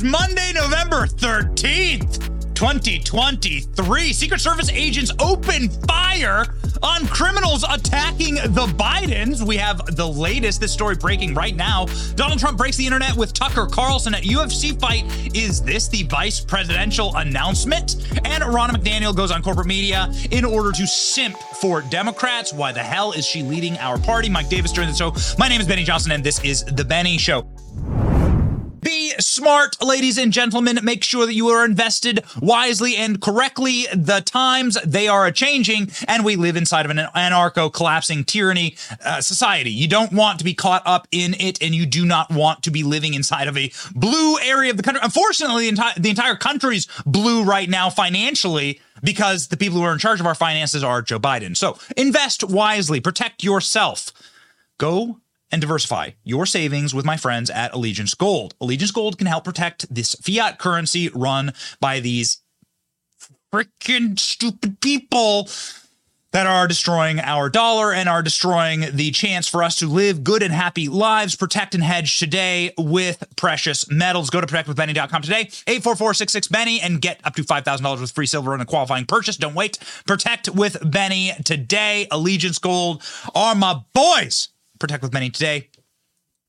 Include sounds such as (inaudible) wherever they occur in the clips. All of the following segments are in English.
is Monday, November 13th. 2023. Secret Service agents open fire on criminals attacking the Bidens. We have the latest, this story breaking right now. Donald Trump breaks the internet with Tucker Carlson at UFC fight. Is this the vice presidential announcement? And Ronna McDaniel goes on corporate media in order to simp for Democrats. Why the hell is she leading our party? Mike Davis during the show. My name is Benny Johnson, and this is The Benny Show. Be smart, ladies and gentlemen. Make sure that you are invested wisely and correctly. The times they are a changing, and we live inside of an anarcho collapsing tyranny uh, society. You don't want to be caught up in it, and you do not want to be living inside of a blue area of the country. Unfortunately, the entire, the entire country's blue right now financially because the people who are in charge of our finances are Joe Biden. So invest wisely, protect yourself. Go and diversify your savings with my friends at Allegiance Gold. Allegiance Gold can help protect this fiat currency run by these freaking stupid people that are destroying our dollar and are destroying the chance for us to live good and happy lives. Protect and hedge today with precious metals. Go to protectwithbenny.com today, 844-66-BENNY, and get up to $5,000 with free silver on a qualifying purchase. Don't wait. Protect with Benny today. Allegiance Gold are my boys. Protect with Benny today.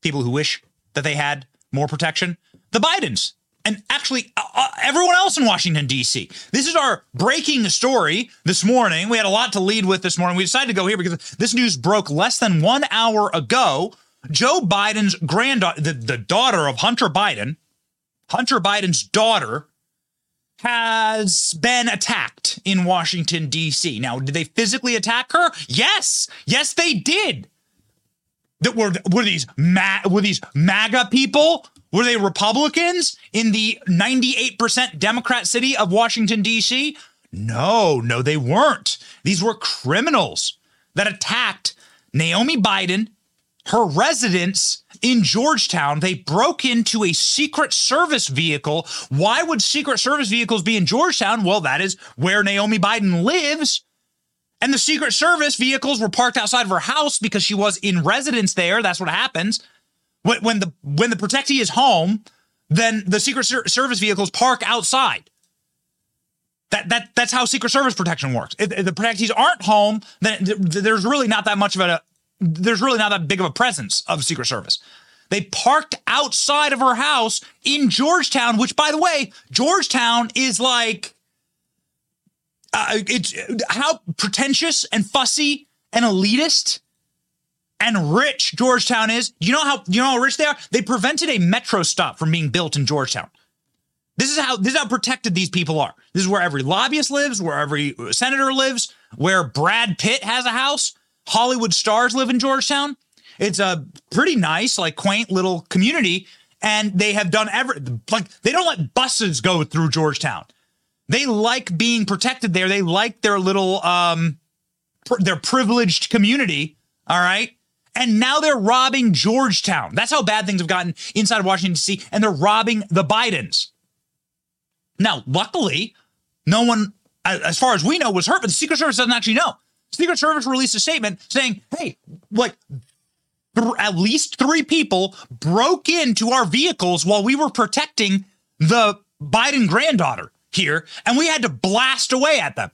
People who wish that they had more protection. The Bidens and actually uh, uh everyone else in Washington, D.C. This is our breaking story this morning. We had a lot to lead with this morning. We decided to go here because this news broke less than one hour ago. Joe Biden's granddaughter, the, the daughter of Hunter Biden, Hunter Biden's daughter, has been attacked in Washington, D.C. Now, did they physically attack her? Yes. Yes, they did that were were these ma- were these MAGA people? Were they Republicans in the 98% Democrat city of Washington D.C.? No, no, they weren't. These were criminals that attacked Naomi Biden, her residence in Georgetown. They broke into a Secret Service vehicle. Why would Secret Service vehicles be in Georgetown? Well, that is where Naomi Biden lives. And the Secret Service vehicles were parked outside of her house because she was in residence there. That's what happens. When, the when the protectee is home, then the Secret Service vehicles park outside. That that that's how Secret Service protection works. If, if the protectees aren't home, then there's really not that much of a there's really not that big of a presence of Secret Service. They parked outside of her house in Georgetown, which by the way, Georgetown is like uh, it's how pretentious and fussy and elitist and rich Georgetown is. You know how you know how rich they are? They prevented a metro stop from being built in Georgetown. This is how this is how protected these people are. This is where every lobbyist lives, where every senator lives, where Brad Pitt has a house. Hollywood stars live in Georgetown. It's a pretty nice, like quaint little community, and they have done every like they don't let buses go through Georgetown. They like being protected there. They like their little um pr- their privileged community, all right? And now they're robbing Georgetown. That's how bad things have gotten inside of Washington D.C. and they're robbing the Bidens. Now, luckily, no one as far as we know was hurt, but the Secret Service doesn't actually know. Secret Service released a statement saying, "Hey, like at least three people broke into our vehicles while we were protecting the Biden granddaughter here, and we had to blast away at them.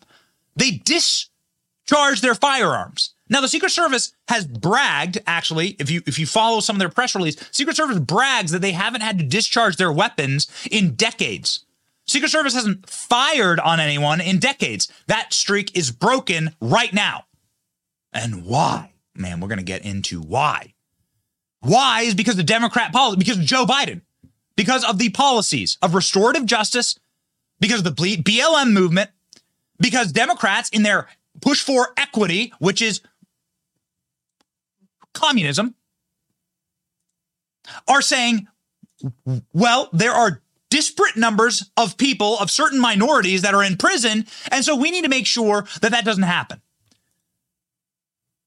They discharged their firearms. Now, the Secret Service has bragged, actually, if you if you follow some of their press release, Secret Service brags that they haven't had to discharge their weapons in decades. Secret Service hasn't fired on anyone in decades. That streak is broken right now. And why? Man, we're going to get into why. Why is because the Democrat policy, because Joe Biden, because of the policies of restorative justice because of the BLM movement, because Democrats in their push for equity, which is communism, are saying, well, there are disparate numbers of people of certain minorities that are in prison, and so we need to make sure that that doesn't happen.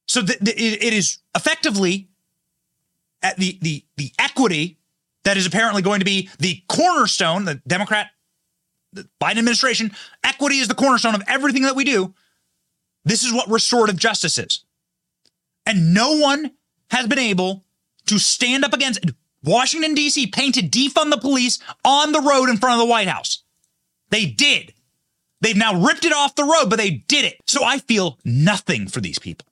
So th- th- it is effectively at the the the equity that is apparently going to be the cornerstone, the Democrat the Biden administration, equity is the cornerstone of everything that we do. This is what restorative justice is. And no one has been able to stand up against Washington, D.C. painted defund the police on the road in front of the White House. They did. They've now ripped it off the road, but they did it. So I feel nothing for these people.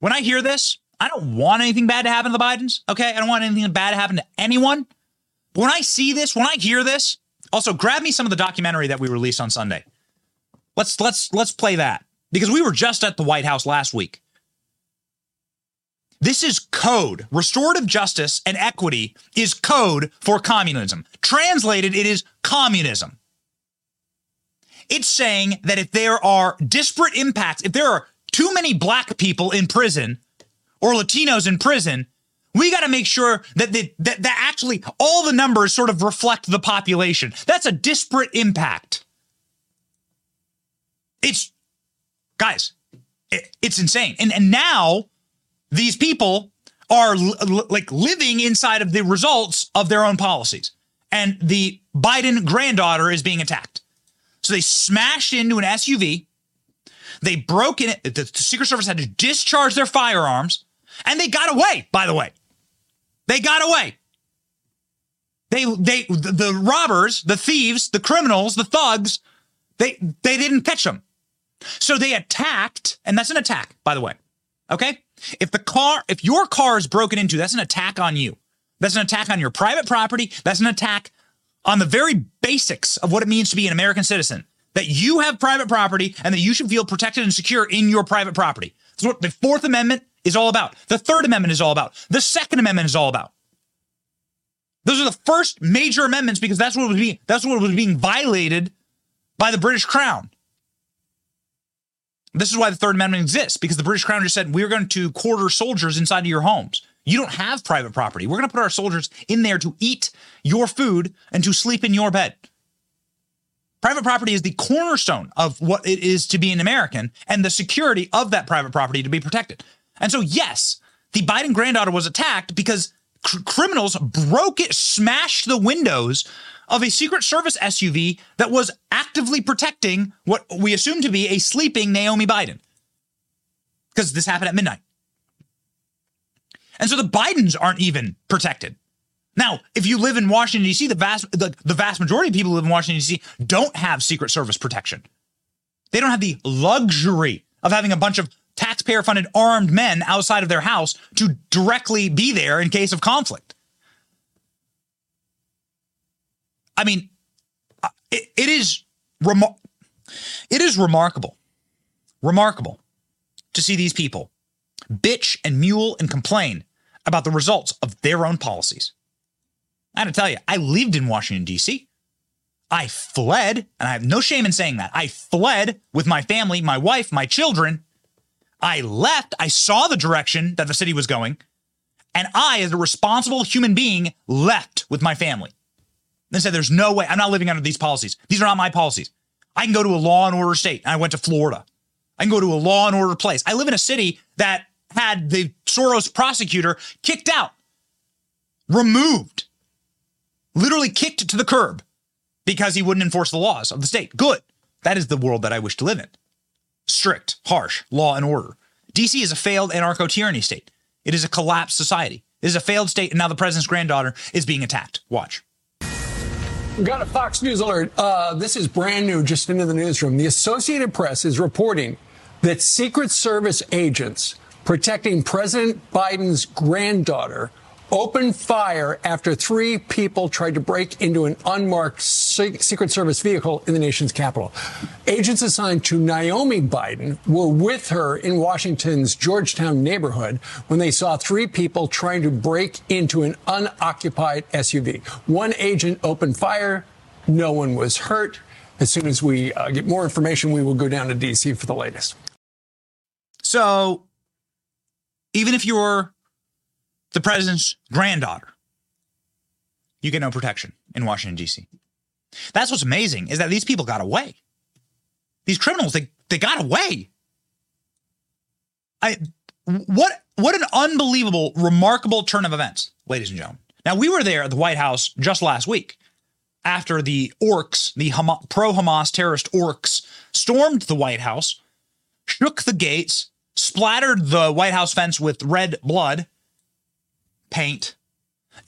When I hear this, I don't want anything bad to happen to the Bidens. Okay. I don't want anything bad to happen to anyone. But when I see this, when I hear this, also grab me some of the documentary that we released on Sunday. Let's let's let's play that because we were just at the White House last week. This is code. Restorative justice and equity is code for communism. Translated, it is communism. It's saying that if there are disparate impacts, if there are too many black people in prison or Latinos in prison, we got to make sure that, the, that that actually all the numbers sort of reflect the population. That's a disparate impact. It's guys, it, it's insane. And and now these people are like living inside of the results of their own policies. And the Biden granddaughter is being attacked. So they smashed into an SUV. They broke in it. The Secret Service had to discharge their firearms and they got away, by the way. They got away. They, they, the robbers, the thieves, the criminals, the thugs, they, they didn't catch them. So they attacked, and that's an attack, by the way. Okay. If the car, if your car is broken into, that's an attack on you. That's an attack on your private property. That's an attack on the very basics of what it means to be an American citizen. That you have private property and that you should feel protected and secure in your private property. That's what the Fourth Amendment is all about. The Third Amendment is all about. The Second Amendment is all about. Those are the first major amendments because that's what was being that's what was being violated by the British Crown. This is why the Third Amendment exists because the British Crown just said we're going to quarter soldiers inside of your homes. You don't have private property. We're going to put our soldiers in there to eat your food and to sleep in your bed. Private property is the cornerstone of what it is to be an American and the security of that private property to be protected. And so, yes, the Biden granddaughter was attacked because cr- criminals broke it, smashed the windows of a Secret Service SUV that was actively protecting what we assume to be a sleeping Naomi Biden. Because this happened at midnight. And so the Bidens aren't even protected. Now, if you live in Washington, D.C., the vast, the, the vast majority of people who live in Washington, D.C. don't have Secret Service protection. They don't have the luxury of having a bunch of taxpayer funded armed men outside of their house to directly be there in case of conflict. I mean, uh, it, it is remar- it is remarkable, remarkable to see these people bitch and mule and complain about the results of their own policies. I gotta tell you, I lived in Washington, D.C. I fled, and I have no shame in saying that. I fled with my family, my wife, my children. I left. I saw the direction that the city was going. And I, as a responsible human being, left with my family. And said, There's no way. I'm not living under these policies. These are not my policies. I can go to a law and order state. And I went to Florida. I can go to a law and order place. I live in a city that had the Soros prosecutor kicked out, removed, literally kicked to the curb because he wouldn't enforce the laws of the state. Good. That is the world that I wish to live in. Strict, harsh law and order. DC is a failed anarcho tyranny state. It is a collapsed society. It is a failed state, and now the president's granddaughter is being attacked. Watch. We've got a Fox News alert. Uh, this is brand new, just into the newsroom. The Associated Press is reporting that Secret Service agents protecting President Biden's granddaughter opened fire after three people tried to break into an unmarked Secret Service vehicle in the nation's capital. Agents assigned to Naomi Biden were with her in Washington's Georgetown neighborhood when they saw three people trying to break into an unoccupied SUV. One agent opened fire. No one was hurt. As soon as we uh, get more information, we will go down to D.C. for the latest. So, even if you're the president's granddaughter, you get no protection in Washington, D.C. That's what's amazing is that these people got away. These criminals, they, they got away. I what what an unbelievable, remarkable turn of events, ladies and gentlemen. Now we were there at the White House just last week after the orcs, the Ham- pro-Hamas terrorist orcs, stormed the White House, shook the gates, splattered the White House fence with red blood, paint,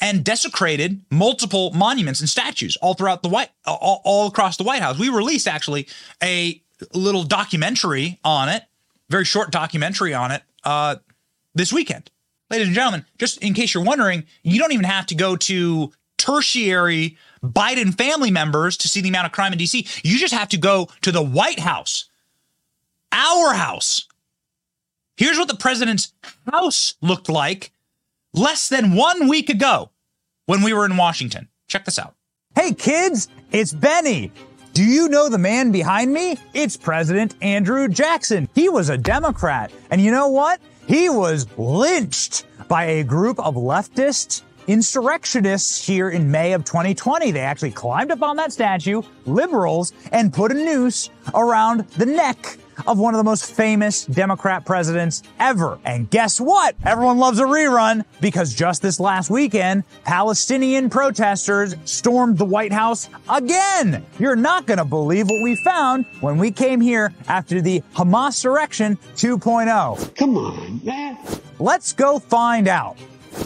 and desecrated multiple monuments and statues all throughout the White, all, all across the White House. We released actually a little documentary on it, very short documentary on it, uh, this weekend. Ladies and gentlemen, just in case you're wondering, you don't even have to go to tertiary Biden family members to see the amount of crime in DC. You just have to go to the White House, our house. Here's what the president's house looked like less than one week ago when we were in Washington. Check this out. Hey kids, it's Benny. Do you know the man behind me? It's President Andrew Jackson. He was a Democrat. And you know what? He was lynched by a group of leftist insurrectionists here in May of 2020. They actually climbed up on that statue, liberals, and put a noose around the neck of one of the most famous Democrat presidents ever. And guess what? Everyone loves a rerun because just this last weekend, Palestinian protesters stormed the White House again. You're not going to believe what we found when we came here after the Hamas insurrection 2.0. Come on, man. Let's go find out.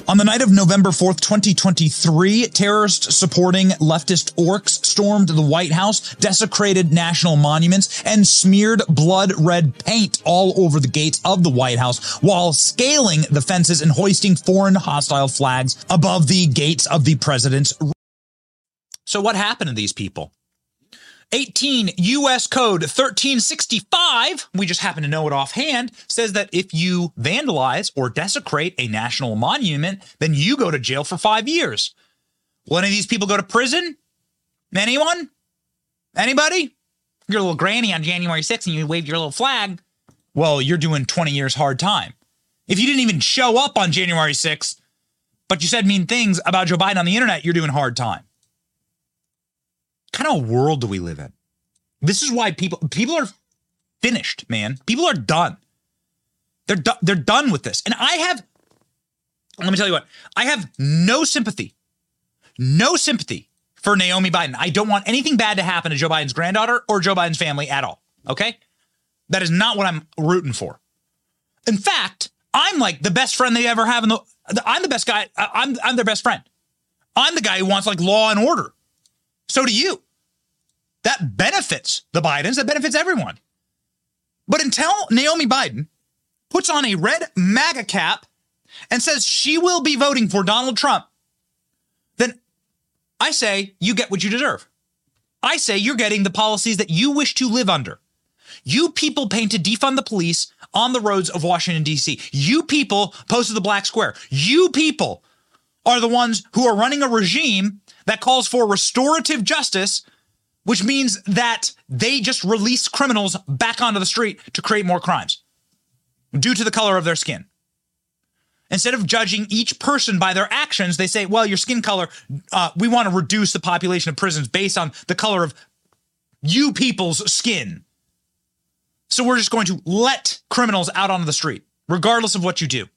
On the night of November 4th, 2023, terrorists supporting leftist orcs stormed the White House, desecrated national monuments, and smeared blood red paint all over the gates of the White House while scaling the fences and hoisting foreign hostile flags above the gates of the president's. So, what happened to these people? 18 US Code 1365, we just happen to know it offhand, says that if you vandalize or desecrate a national monument, then you go to jail for five years. Will any of these people go to prison? Anyone? Anybody? Your little granny on January 6th and you waved your little flag. Well, you're doing 20 years hard time. If you didn't even show up on January 6th, but you said mean things about Joe Biden on the internet, you're doing hard time kind of world do we live in? This is why people people are finished, man. People are done. They're do- they're done with this. And I have let me tell you what. I have no sympathy. No sympathy for Naomi Biden. I don't want anything bad to happen to Joe Biden's granddaughter or Joe Biden's family at all. Okay? That is not what I'm rooting for. In fact, I'm like the best friend they ever have in the I'm the best guy. I'm I'm their best friend. I'm the guy who wants like law and order. So do you. That benefits the Bidens, that benefits everyone. But until Naomi Biden puts on a red MAGA cap and says she will be voting for Donald Trump, then I say you get what you deserve. I say you're getting the policies that you wish to live under. You people paying to defund the police on the roads of Washington, D.C. You people posted the black square. You people are the ones who are running a regime that calls for restorative justice which means that they just release criminals back onto the street to create more crimes due to the color of their skin. Instead of judging each person by their actions, they say, well, your skin color, uh, we want to reduce the population of prisons based on the color of you people's skin. So we're just going to let criminals out onto the street, regardless of what you do.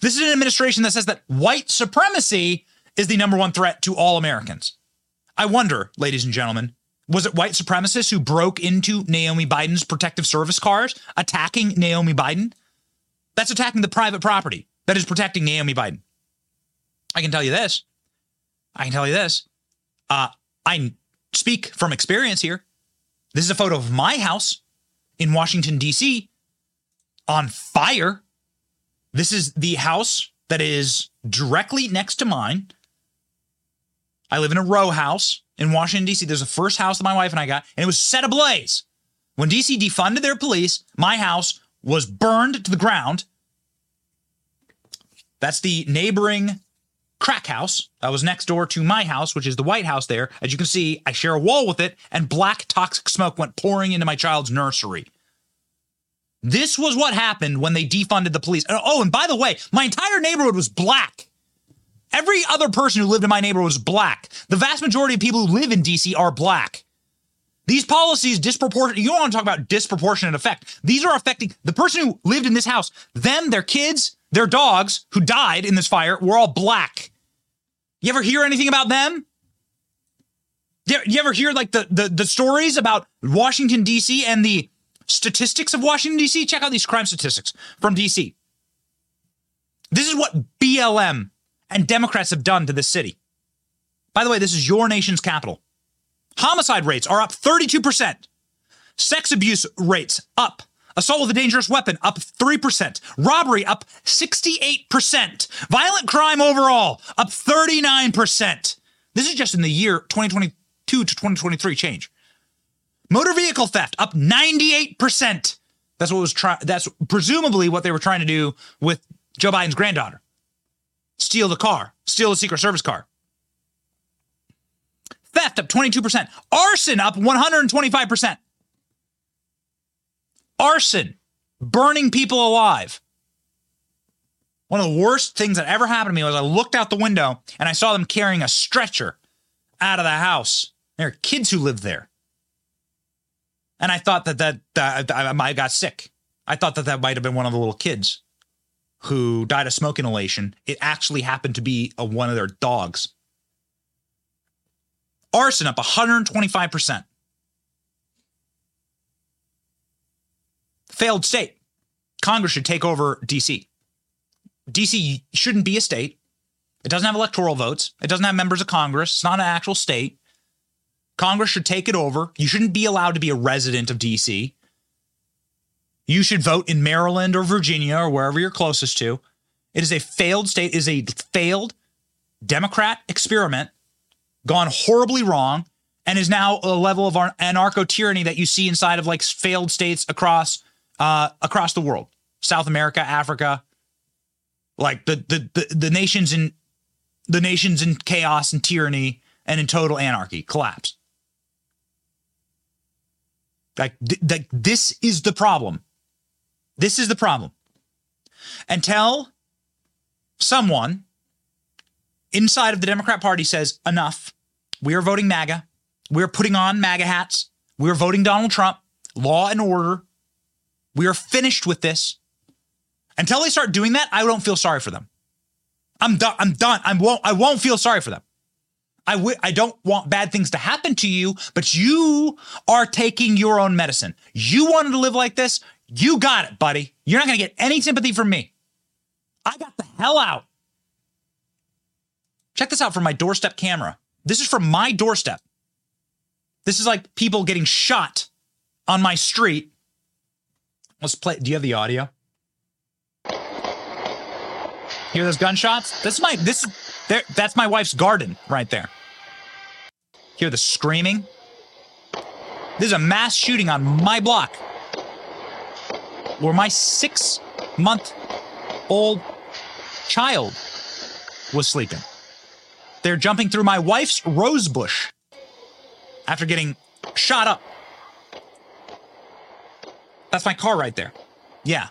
This is an administration that says that white supremacy is the number one threat to all Americans. I wonder, ladies and gentlemen, was it white supremacists who broke into Naomi Biden's protective service cars, attacking Naomi Biden? That's attacking the private property that is protecting Naomi Biden. I can tell you this. I can tell you this. Uh, I speak from experience here. This is a photo of my house in Washington, D.C. on fire. This is the house that is directly next to mine I live in a row house in Washington, D.C. There's the first house that my wife and I got, and it was set ablaze. When D.C. defunded their police, my house was burned to the ground. That's the neighboring crack house that was next door to my house, which is the White House there. As you can see, I share a wall with it, and black toxic smoke went pouring into my child's nursery. This was what happened when they defunded the police. Oh, and by the way, my entire neighborhood was black. Every other person who lived in my neighborhood was black. The vast majority of people who live in DC are black. These policies disproportionate. You don't want to talk about disproportionate effect. These are affecting the person who lived in this house. Them, their kids, their dogs who died in this fire were all black. You ever hear anything about them? You ever hear like the the, the stories about Washington D.C. and the statistics of Washington D.C.? Check out these crime statistics from D.C. This is what BLM and Democrats have done to this city. By the way, this is your nation's capital. Homicide rates are up 32%. Sex abuse rates up. Assault with a dangerous weapon up 3%. Robbery up 68%. Violent crime overall up 39%. This is just in the year 2022 to 2023 change. Motor vehicle theft up 98%. That's what was try- that's presumably what they were trying to do with Joe Biden's granddaughter. Steal the car, steal the Secret Service car. Theft up 22%. Arson up 125%. Arson, burning people alive. One of the worst things that ever happened to me was I looked out the window and I saw them carrying a stretcher out of the house. There are kids who live there. And I thought that that, that I got sick. I thought that that might have been one of the little kids who died of smoke inhalation. It actually happened to be a, one of their dogs. Arson up 125%. Failed state. Congress should take over DC. DC shouldn't be a state. It doesn't have electoral votes. It doesn't have members of Congress. It's not an actual state. Congress should take it over. You shouldn't be allowed to be a resident of DC. You should vote in Maryland or Virginia or wherever you're closest to. It is a failed state, it is a failed Democrat experiment gone horribly wrong and is now a level of anarcho tyranny that you see inside of like failed states across uh, across the world, South America, Africa, like the the the, the nations in the nations in chaos and tyranny and in total anarchy, collapse. Like, th- like this is the problem. This is the problem. Until someone inside of the Democrat Party says, enough, we are voting MAGA. We are putting on MAGA hats. We are voting Donald Trump, law and order. We are finished with this. Until they start doing that, I don't feel sorry for them. I'm done. I'm done. I won't. I won't feel sorry for them. I w- I don't want bad things to happen to you, but you are taking your own medicine. You wanted to live like this. You got it, buddy. You're not going to get any sympathy from me. I got the hell out. Check this out from my doorstep camera. This is from my doorstep. This is like people getting shot on my street. Let's play. Do you have the audio? Hear those gunshots? This is my this there that's my wife's garden right there. Hear the screaming? This is a mass shooting on my block. Where my 6 month old child was sleeping. They're jumping through my wife's rose bush after getting shot up. That's my car right there. Yeah.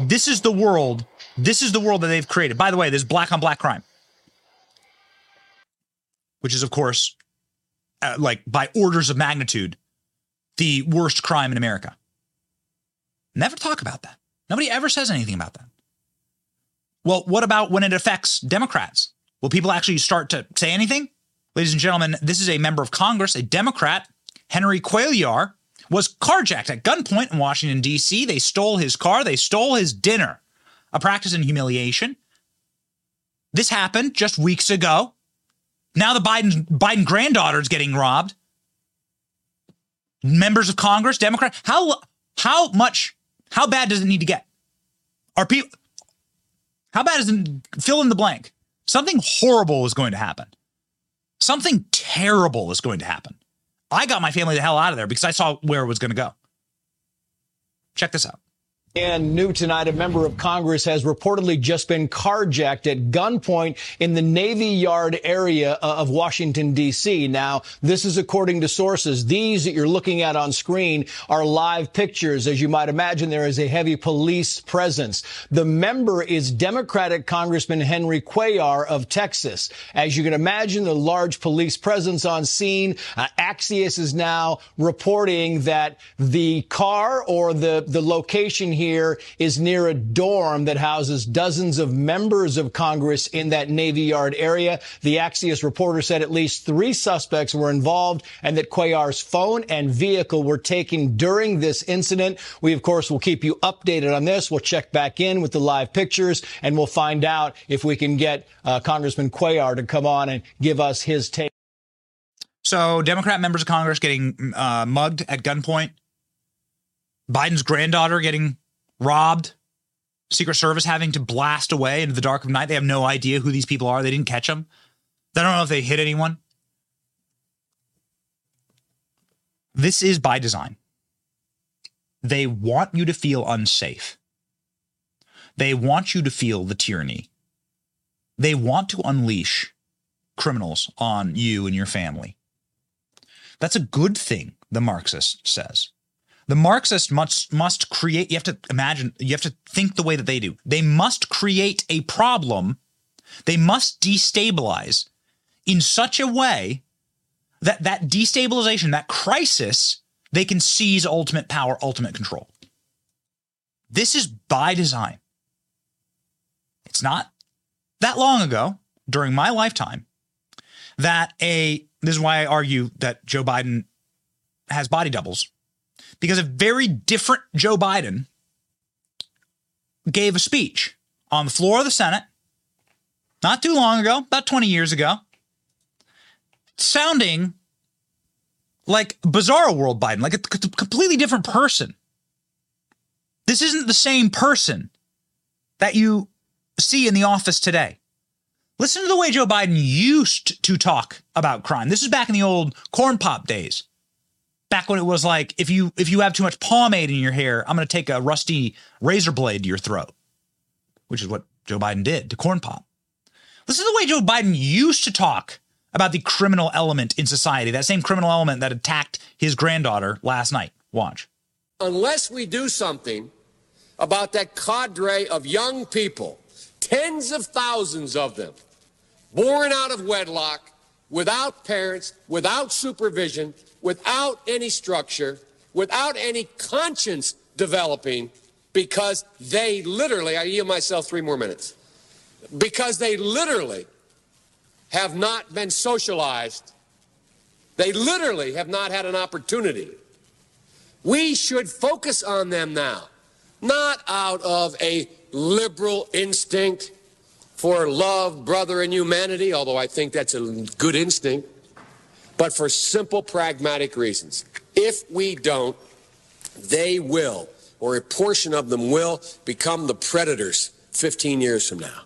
This is the world. This is the world that they've created. By the way, there's black on black crime, which is, of course, uh, like by orders of magnitude, the worst crime in America. Never talk about that. Nobody ever says anything about that. Well, what about when it affects Democrats? Will people actually start to say anything? Ladies and gentlemen, this is a member of Congress, a Democrat, Henry Cuellar, was carjacked at gunpoint in Washington, D.C. They stole his car, they stole his dinner, a practice in humiliation. This happened just weeks ago. Now the Biden, Biden granddaughter is getting robbed. Members of Congress, Democrat, how how much, how bad does it need to get? Are people how bad is it fill in the blank? Something horrible is going to happen. Something terrible is going to happen. I got my family the hell out of there because I saw where it was going to go. Check this out. And new tonight, a member of Congress has reportedly just been carjacked at gunpoint in the Navy Yard area of Washington, D.C. Now, this is according to sources. These that you're looking at on screen are live pictures. As you might imagine, there is a heavy police presence. The member is Democratic Congressman Henry Cuellar of Texas. As you can imagine, the large police presence on scene. Uh, Axios is now reporting that the car or the, the location here here is near a dorm that houses dozens of members of Congress in that Navy Yard area. The Axios reporter said at least three suspects were involved and that Cuellar's phone and vehicle were taken during this incident. We, of course, will keep you updated on this. We'll check back in with the live pictures and we'll find out if we can get uh, Congressman Cuellar to come on and give us his take. So, Democrat members of Congress getting uh, mugged at gunpoint, Biden's granddaughter getting robbed, Secret Service having to blast away into the dark of night. They have no idea who these people are. They didn't catch them. They don't know if they hit anyone. This is by design. They want you to feel unsafe. They want you to feel the tyranny. They want to unleash criminals on you and your family. That's a good thing, the Marxist says. The Marxist must must create, you have to imagine, you have to think the way that they do. They must create a problem, they must destabilize in such a way that that destabilization, that crisis, they can seize ultimate power, ultimate control. This is by design. It's not that long ago during my lifetime that a this is why I argue that Joe Biden has body doubles because a very different Joe Biden gave a speech on the floor of the Senate not too long ago, about 20 years ago, sounding like bizarre world Biden, like a completely different person. This isn't the same person that you see in the office today. Listen to the way Joe Biden used to talk about crime. This is back in the old corn pop days. Back when it was like, if you if you have too much pomade in your hair, I'm going to take a rusty razor blade to your throat, which is what Joe Biden did to corn pop. This is the way Joe Biden used to talk about the criminal element in society, that same criminal element that attacked his granddaughter last night. Watch. Unless we do something about that cadre of young people, tens of thousands of them, born out of wedlock, without parents, without supervision, without any structure, without any conscience developing, because they literally, I yield myself three more minutes, because they literally have not been socialized. They literally have not had an opportunity. We should focus on them now, not out of a liberal instinct for love, brother, and humanity, although I think that's a good instinct, but for simple pragmatic reasons. If we don't, they will, or a portion of them will, become the predators 15 years from now.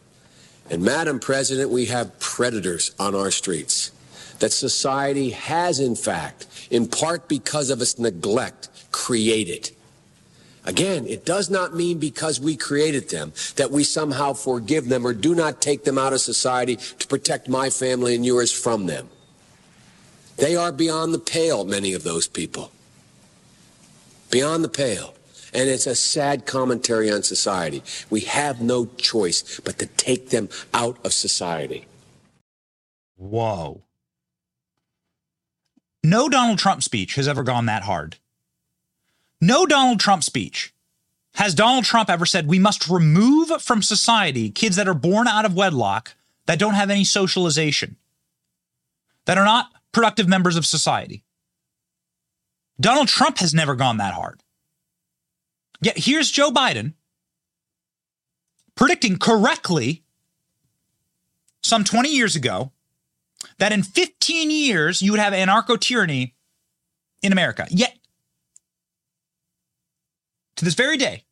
And, Madam President, we have predators on our streets that society has, in fact, in part because of its neglect, created. Again, it does not mean because we created them that we somehow forgive them or do not take them out of society to protect my family and yours from them. They are beyond the pale, many of those people. Beyond the pale. And it's a sad commentary on society. We have no choice but to take them out of society. Whoa. No Donald Trump speech has ever gone that hard. No Donald Trump speech has Donald Trump ever said we must remove from society kids that are born out of wedlock that don't have any socialization, that are not productive members of society. Donald Trump has never gone that hard. Yet here's Joe Biden predicting correctly some 20 years ago that in 15 years you would have anarcho tyranny in America. Yet to this very day,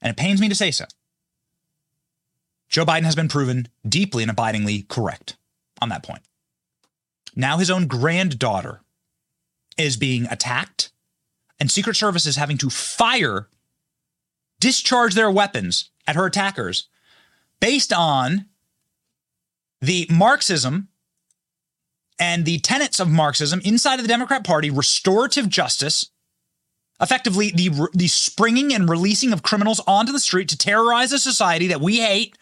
and it pains me to say so, Joe Biden has been proven deeply and abidingly correct on that point. Now his own granddaughter is being attacked, and Secret Service is having to fire, discharge their weapons at her attackers based on the Marxism and the tenets of Marxism inside of the Democrat Party, restorative justice, effectively the the springing and releasing of criminals onto the street to terrorize a society that we hate,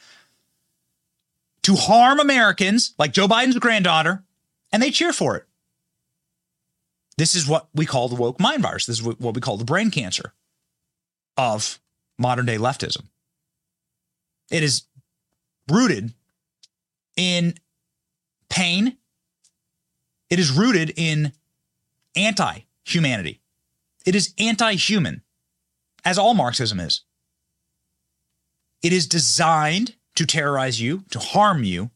to harm Americans like Joe Biden's granddaughter, and they cheer for it. This is what we call the woke mind virus. This is what we call the brain cancer. of modern day leftism. It is rooted in pain. It is rooted in anti humanity. It is anti human, as all Marxism is. It is designed to terrorize you, to harm you.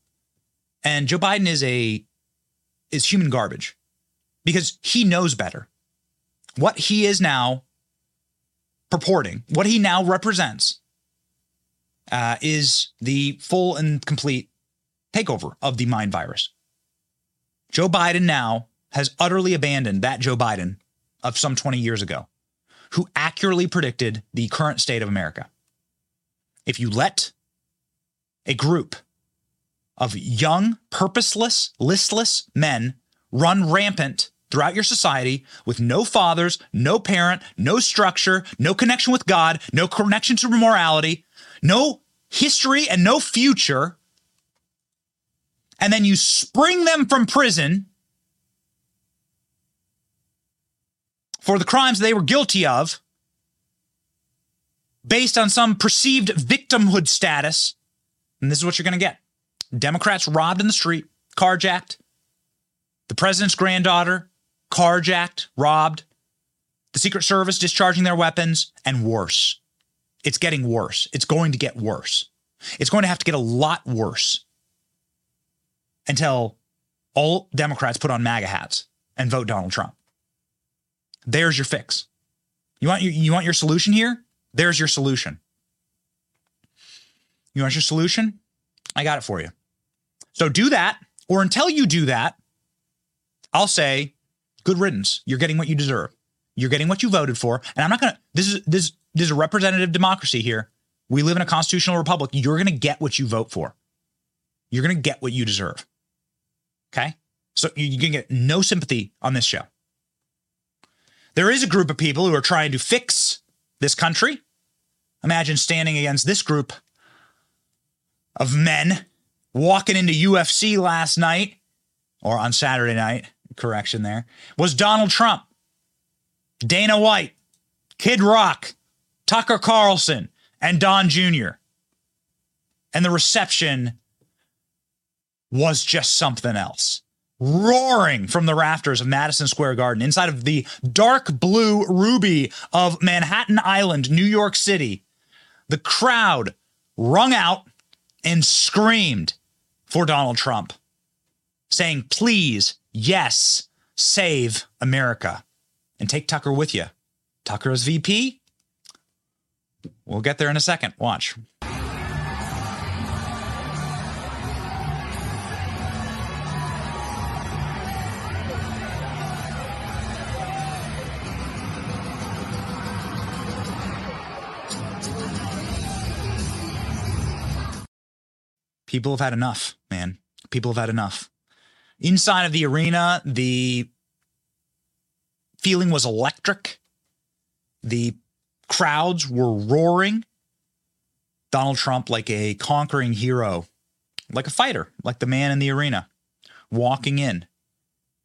And Joe Biden is a is human garbage because he knows better. What he is now purporting, what he now represents, uh, is the full and complete takeover of the mind virus. Joe Biden now has utterly abandoned that Joe Biden of some 20 years ago, who accurately predicted the current state of America. If you let a group of young, purposeless, listless men run rampant throughout your society with no fathers, no parent, no structure, no connection with God, no connection to morality, no history, and no future. And then you spring them from prison for the crimes they were guilty of based on some perceived victimhood status. And this is what you're going to get Democrats robbed in the street, carjacked, the president's granddaughter carjacked, robbed, the Secret Service discharging their weapons, and worse. It's getting worse. It's going to get worse. It's going to have to get a lot worse until all Democrats put on MAGA hats and vote Donald Trump. There's your fix. You want your, you want your solution here? There's your solution. You want your solution? I got it for you. So do that, or until you do that, I'll say, good riddance. You're getting what you deserve. You're getting what you voted for. And I'm not gonna this is this this is a representative democracy here. We live in a constitutional republic. You're gonna get what you vote for. You're gonna get what you deserve. Okay? So you can get no sympathy on this show. There is a group of people who are trying to fix this country. Imagine standing against this group of men walking into UFC last night or on Saturday night correction there, was Donald Trump, Dana White, Kid Rock, Tucker Carlson, and Don Jr. And the reception was just something else. Roaring from the rafters of Madison Square Garden, inside of the dark blue ruby of Manhattan Island, New York City, the crowd rung out and screamed for Donald Trump, saying, Please yes, save America and take Tucker with you. Tucker as VP? We'll get there in a second. Watch. People have had enough, man. People have had enough. Inside of the arena, the feeling was electric. The crowds were roaring. Donald Trump, like a conquering hero, like a fighter, like the man in the arena, walking in.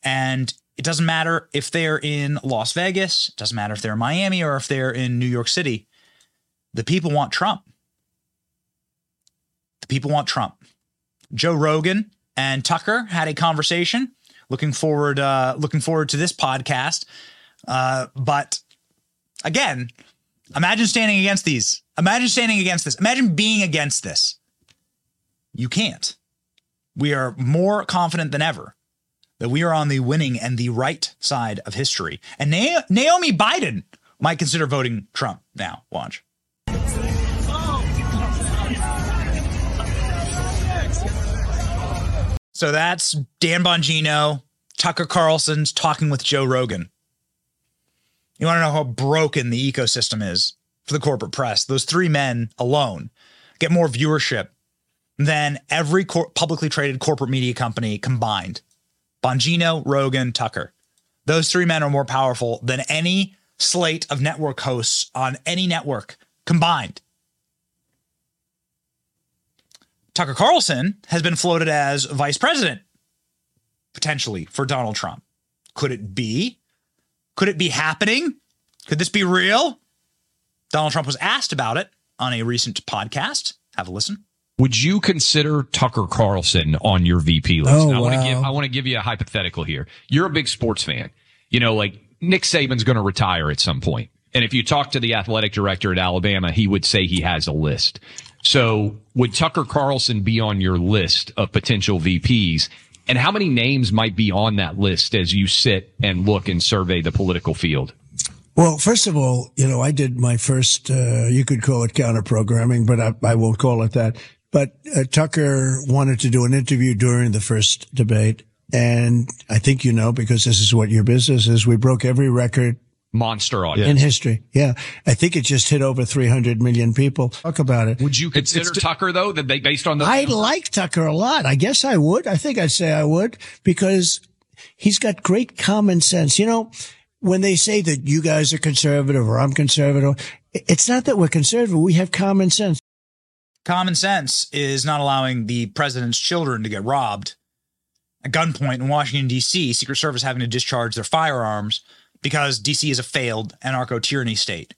And it doesn't matter if they're in Las Vegas, it doesn't matter if they're in Miami or if they're in New York City. The people want Trump. People want Trump. Joe Rogan and Tucker had a conversation. Looking forward, uh, looking forward to this podcast. Uh, but again, imagine standing against these. Imagine standing against this. Imagine being against this. You can't. We are more confident than ever that we are on the winning and the right side of history. And Na- Naomi Biden might consider voting Trump now. Watch. So that's Dan Bongino, Tucker Carlson's talking with Joe Rogan. You want to know how broken the ecosystem is for the corporate press? Those three men alone get more viewership than every cor- publicly traded corporate media company combined. Bongino, Rogan, Tucker. Those three men are more powerful than any slate of network hosts on any network combined. Tucker Carlson has been floated as vice president, potentially for Donald Trump. Could it be? Could it be happening? Could this be real? Donald Trump was asked about it on a recent podcast. Have a listen. Would you consider Tucker Carlson on your VP list? Oh, I want to wow. give I want to give you a hypothetical here. You're a big sports fan. You know, like Nick Saban's going to retire at some point. And if you talk to the athletic director at Alabama, he would say he has a list. So would Tucker Carlson be on your list of potential VPs? And how many names might be on that list as you sit and look and survey the political field? Well, first of all, you know, I did my first, uh, you could call it counter programming, but I, I won't call it that. But uh, Tucker wanted to do an interview during the first debate. And I think you know, because this is what your business is, we broke every record Monster audience. in history. Yeah. I think it just hit over 300 million people. Talk about it. Would you consider Tucker though, that they based on the I like Tucker a lot. I guess I would. I think I'd say I would because he's got great common sense. You know, when they say that you guys are conservative or I'm conservative, it's not that we're conservative. We have common sense. Common sense is not allowing the president's children to get robbed at gunpoint in Washington, D.C., Secret Service having to discharge their firearms because D.C. is a failed anarcho tyranny state.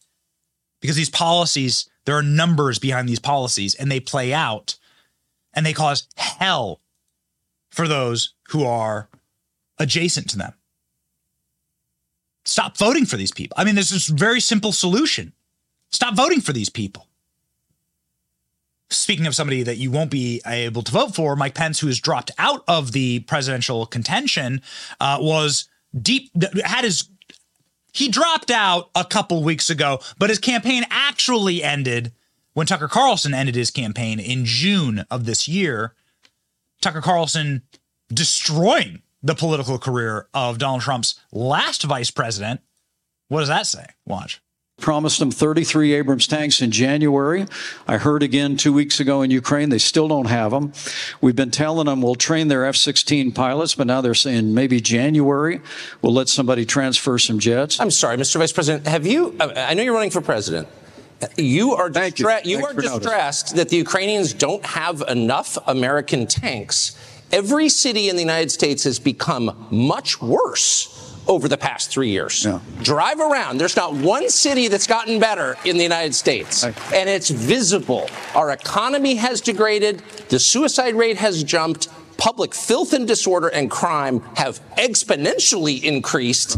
Because these policies, there are numbers behind these policies and they play out and they cause hell for those who are adjacent to them. Stop voting for these people. I mean, there's this very simple solution. Stop voting for these people. Speaking of somebody that you won't be able to vote for, Mike Pence, who has dropped out of the presidential contention, uh, was deep, had his, he dropped out a couple weeks ago, but his campaign actually ended when Tucker Carlson ended his campaign in June of this year. Tucker Carlson destroying the political career of Donald Trump's last vice president. What does that say? Watch. Promised them 33 Abrams tanks in January. I heard again two weeks ago in Ukraine, they still don't have them. We've been telling them we'll train their F 16 pilots, but now they're saying maybe January we'll let somebody transfer some jets. I'm sorry, Mr. Vice President. Have you? I I know you're running for president. You are Thank you. you are for noticing. distressed that the Ukrainians don't have enough American tanks. Every city in the United States has become much worse over the past three years. Yeah. Drive around. There's not one city that's gotten better in the United States. And it's visible. Our economy has degraded. The suicide rate has jumped. Public filth and disorder and crime have exponentially increased.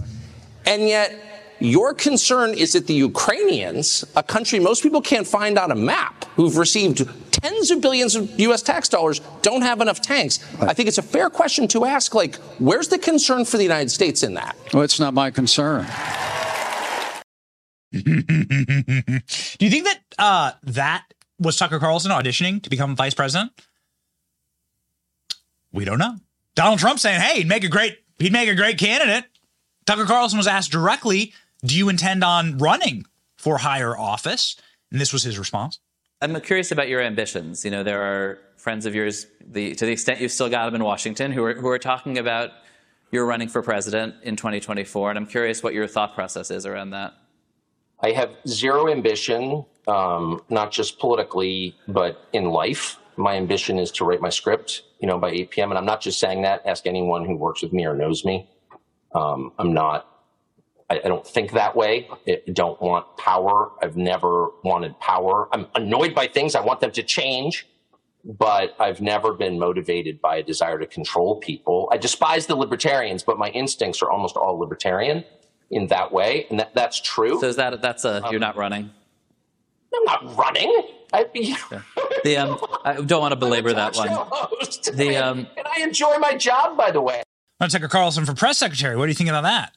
And yet, your concern is that the Ukrainians, a country most people can't find on a map, who've received tens of billions of U.S. tax dollars, don't have enough tanks. I think it's a fair question to ask, like, where's the concern for the United States in that? Well, it's not my concern. (laughs) Do you think that uh, that was Tucker Carlson auditioning to become vice president? We don't know. Donald Trump saying, "Hey, he'd make a great he'd make a great candidate." Tucker Carlson was asked directly, "Do you intend on running for higher office?" And this was his response. I'm curious about your ambitions. You know, there are friends of yours, the, to the extent you've still got them in Washington, who are, who are talking about you're running for president in 2024. And I'm curious what your thought process is around that. I have zero ambition, um, not just politically, but in life. My ambition is to write my script, you know, by 8 p.m. And I'm not just saying that. Ask anyone who works with me or knows me. Um, I'm not. I, I don't think that way. I don't want power. I've never wanted power. I'm annoyed by things. I want them to change, but I've never been motivated by a desire to control people. I despise the libertarians, but my instincts are almost all libertarian in that way, and that, that's true. So is that that's a you're not running? I'm not running. I, (laughs) The um, I don't want to belabor that one. Host. The um, and I enjoy my job, by the way. Now, Tucker Carlson for press secretary. What do you think about that?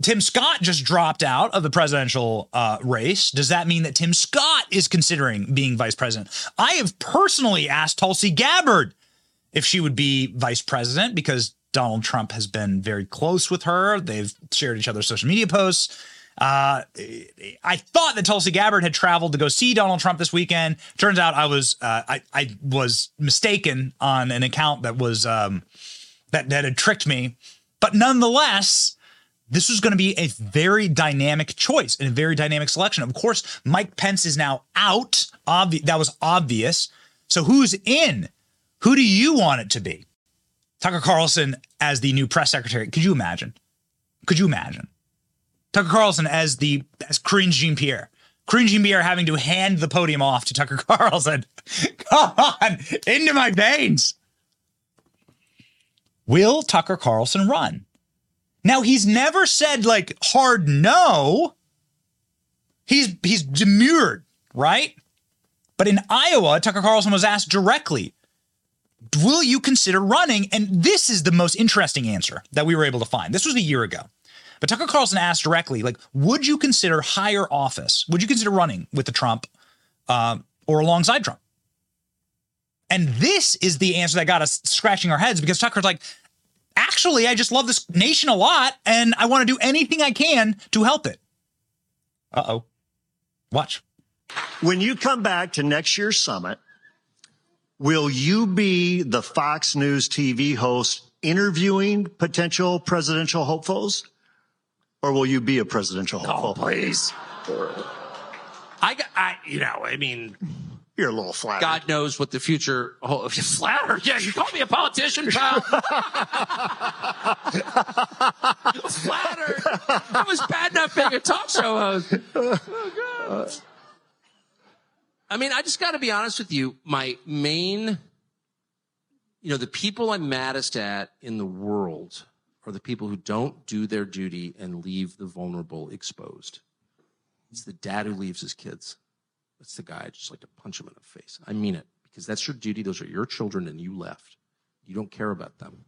Tim Scott just dropped out of the presidential uh, race. Does that mean that Tim Scott is considering being vice president? I have personally asked Tulsi Gabbard if she would be vice president because Donald Trump has been very close with her. They've shared each other's social media posts. Uh, I thought that Tulsi Gabbard had traveled to go see Donald Trump this weekend. Turns out I was uh, I, I was mistaken on an account that was um, that that had tricked me. But nonetheless, this was going to be a very dynamic choice and a very dynamic selection. Of course, Mike Pence is now out. Obvi- that was obvious. So who's in? Who do you want it to be? Tucker Carlson as the new press secretary. Could you imagine? Could you imagine? Tucker Carlson as the as Karine Jean Pierre cringing me are having to hand the podium off to Tucker (laughs) Carlson. Come on, into my veins. Will Tucker Carlson run? Now he's never said like hard no. He's he's demurred, right? But in Iowa, Tucker Carlson was asked directly, "Will you consider running?" And this is the most interesting answer that we were able to find. This was a year ago. But Tucker Carlson asked directly, like, would you consider higher office? Would you consider running with the Trump uh, or alongside Trump? And this is the answer that got us scratching our heads because Tucker's like, actually, I just love this nation a lot and I want to do anything I can to help it. Uh oh. Watch. When you come back to next year's summit, will you be the Fox News TV host interviewing potential presidential hopefuls? Or will you be a presidential hopeful? Oh, please. I, I, you know, I mean, You're a little flattered. God knows what the future holds. (laughs) Flattered? Yeah, you call me a politician, pal. (laughs) Flattered. I was bad enough being a talk show host. Oh, God. I mean, I just got to be honest with you. My main, you know, the people I'm maddest at in the world are the people who don't do their duty and leave the vulnerable exposed. It's the dad who leaves his kids. That's the guy I just like to punch him in the face. I mean it because that's your duty. Those are your children and you left. You don't care about them.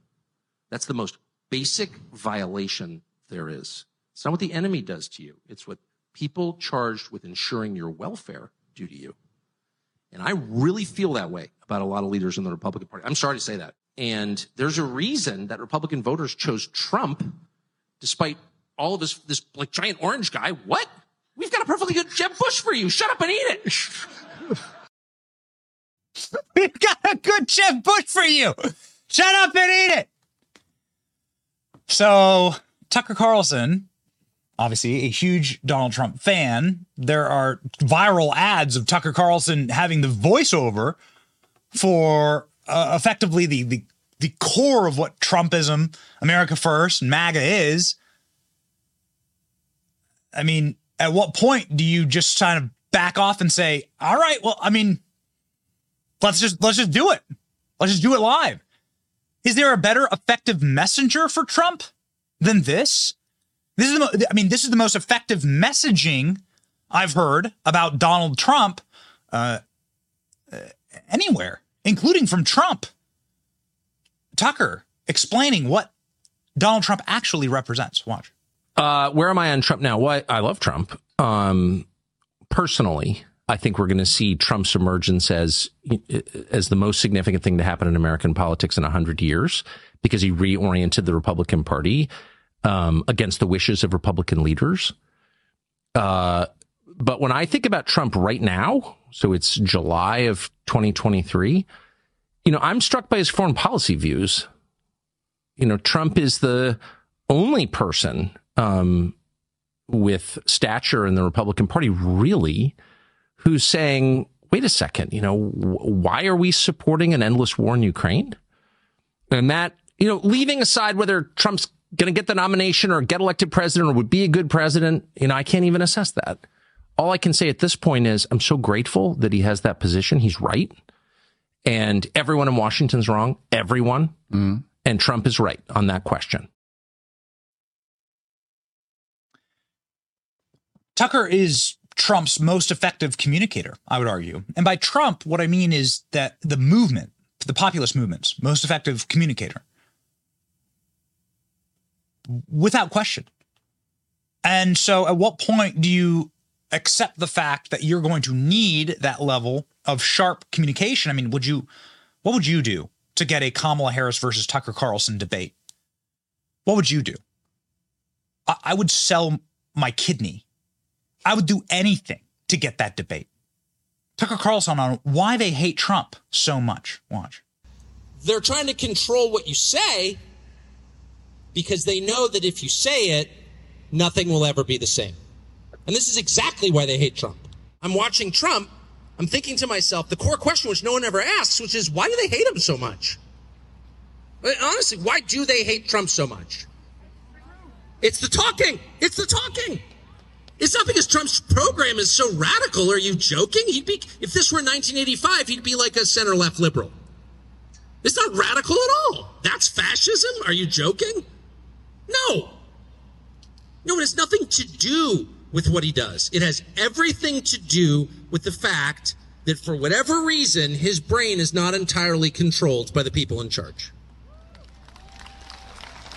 That's the most basic violation there is. It's not what the enemy does to you. It's what people charged with ensuring your welfare do to you. And I really feel that way about a lot of leaders in the Republican Party. I'm sorry to say that. And there's a reason that Republican voters chose Trump despite all of this, this like giant orange guy. What? We've got a perfectly good Jeb Bush for you. Shut up and eat it. (laughs) We've got a good Jeb Bush for you. Shut up and eat it. So, Tucker Carlson, obviously a huge Donald Trump fan. There are viral ads of Tucker Carlson having the voiceover for uh, effectively the, the the core of what Trumpism, America First, and MAGA is. I mean, at what point do you just kind of back off and say, "All right, well, I mean, let's just let's just do it. Let's just do it live." Is there a better effective messenger for Trump than this? This is the I mean, this is the most effective messaging I've heard about Donald Trump uh, uh, anywhere, including from Trump. Tucker explaining what Donald Trump actually represents. Watch. Uh, where am I on Trump now? Well, I, I love Trump. Um, personally, I think we're going to see Trump's emergence as as the most significant thing to happen in American politics in hundred years because he reoriented the Republican Party um, against the wishes of Republican leaders. Uh, but when I think about Trump right now, so it's July of 2023, you know, I'm struck by his foreign policy views. You know, Trump is the only person um, with stature in the Republican Party, really, who's saying, wait a second, you know, why are we supporting an endless war in Ukraine? And that, you know, leaving aside whether Trump's going to get the nomination or get elected president or would be a good president, you know, I can't even assess that. All I can say at this point is I'm so grateful that he has that position. He's right. And everyone in Washington's wrong. Everyone. And Trump is right on that question. Tucker is Trump's most effective communicator, I would argue. And by Trump, what I mean is that the movement, the populist movement's most effective communicator. Without question. And so at what point do you accept the fact that you're going to need that level of sharp communication? I mean, would you what would you do to get a Kamala Harris versus Tucker Carlson debate? What would you do? I, I would sell my kidney I would do anything to get that debate. Tucker Carlson on why they hate Trump so much. Watch. They're trying to control what you say because they know that if you say it, nothing will ever be the same. And this is exactly why they hate Trump. I'm watching Trump. I'm thinking to myself, the core question, which no one ever asks, which is why do they hate him so much? Honestly, why do they hate Trump so much? It's the talking. It's the talking. It's not because Trump's program is so radical. Are you joking? He'd be if this were 1985, he'd be like a center left liberal. It's not radical at all. That's fascism? Are you joking? No. No, it has nothing to do with what he does. It has everything to do with the fact that for whatever reason, his brain is not entirely controlled by the people in charge.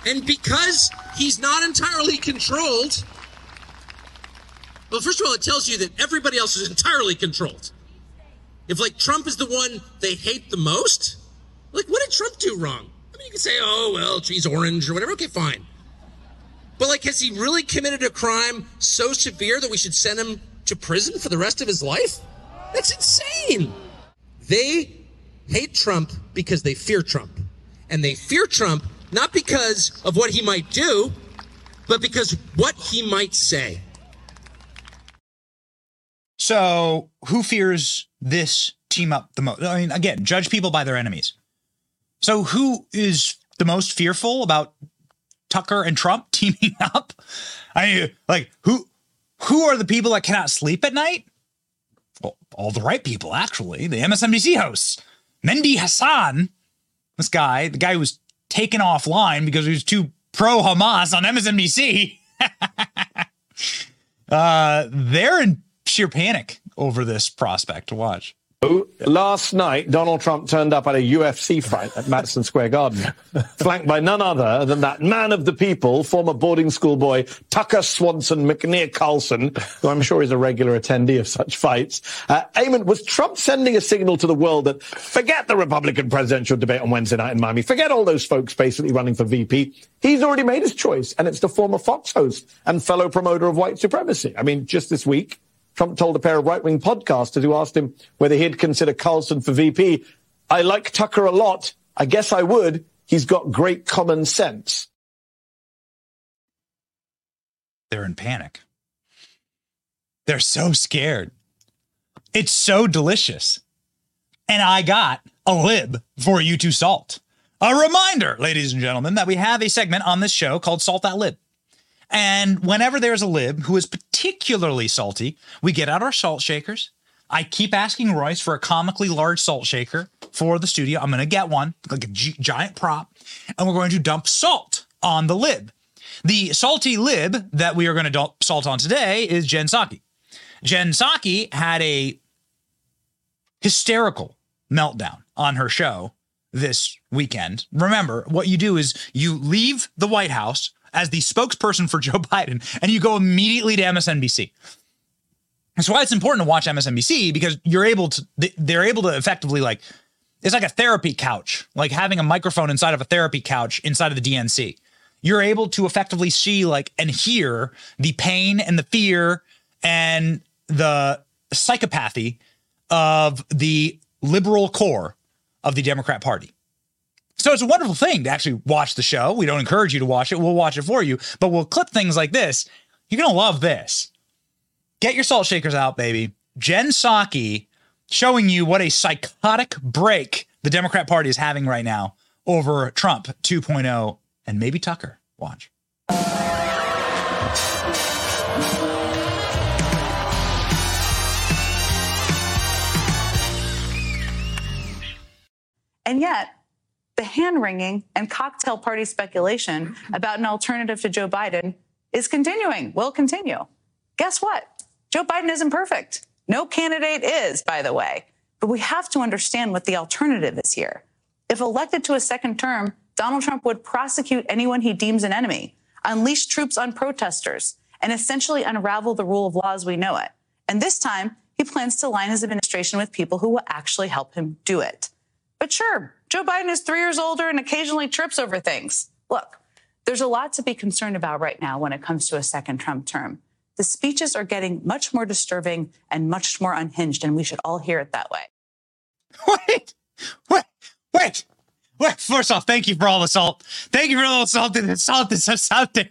And because he's not entirely controlled, well, first of all, it tells you that everybody else is entirely controlled. If like Trump is the one they hate the most, like what did Trump do wrong? I mean, you can say, oh well, he's orange or whatever. Okay, fine. But like, has he really committed a crime so severe that we should send him to prison for the rest of his life? That's insane. They hate Trump because they fear Trump, and they fear Trump not because of what he might do, but because what he might say. So, who fears this team up the most? I mean, again, judge people by their enemies. So, who is the most fearful about Tucker and Trump (laughs) teaming up? I mean, like who who are the people that cannot sleep at night? Well, all the right people, actually. The MSNBC hosts, Mehdi Hasan, this guy, the guy who was taken offline because he was too pro Hamas on MSNBC. (laughs) uh, they're in sheer panic over this prospect to watch. Last night, Donald Trump turned up at a UFC fight at Madison Square Garden, (laughs) flanked by none other than that man of the people, former boarding school boy Tucker Swanson McNear Carlson, who I'm sure is a regular attendee of such fights. Uh, Eamon, was Trump sending a signal to the world that forget the Republican presidential debate on Wednesday night in Miami, forget all those folks basically running for VP? He's already made his choice, and it's the former Fox host and fellow promoter of white supremacy. I mean, just this week, Trump told a pair of right-wing podcasters who asked him whether he'd consider Carlson for VP, I like Tucker a lot. I guess I would. He's got great common sense. They're in panic. They're so scared. It's so delicious. And I got a lib for you to salt. A reminder, ladies and gentlemen, that we have a segment on this show called Salt That Lib. And whenever there's a lib who is particularly salty, we get out our salt shakers. I keep asking Royce for a comically large salt shaker for the studio. I'm going to get one, like a g- giant prop, and we're going to dump salt on the lib. The salty lib that we are going to dump salt on today is Jen Psaki. Jen Psaki had a hysterical meltdown on her show this weekend. Remember, what you do is you leave the White House as the spokesperson for (laughs) Joe Biden and you go immediately to MSNBC. That's why it's important to watch MSNBC because you're able to, they're able to effectively like, it's like a therapy couch, like having a microphone inside of a therapy couch inside of the DNC. You're able to effectively see like and hear the pain and the fear and the psychopathy of the liberal core of the Democrat Party. So it's a wonderful thing to actually watch the show. We don't encourage you to watch it. We'll watch it for you, but we'll clip things like this. You're going to love this. Get your salt shakers out, baby. Jen Psaki showing you what a psychotic break the Democrat Party is having right now over Trump 2.0 and maybe Tucker. Watch. And yet, the hand wringing and cocktail party speculation about an alternative to Joe Biden is continuing, will continue. Guess what? Joe Biden isn't perfect. No candidate is, by the way. But we have to understand what the alternative is here. If elected to a second term, Donald Trump would prosecute anyone he deems an enemy, unleash troops on protesters, and essentially unravel the rule of law as we know it. And this time, he plans to line his administration with people who will actually help him do it. But sure, Joe Biden is three years older and occasionally trips over things. Look, there's a lot to be concerned about right now when it comes to a second Trump term. The speeches are getting much more disturbing and much more unhinged, and we should all hear it that way. (laughs) Wait, wait, wait, wait. First off, thank you for all the salt. Thank you for all the salt. The salt so salty.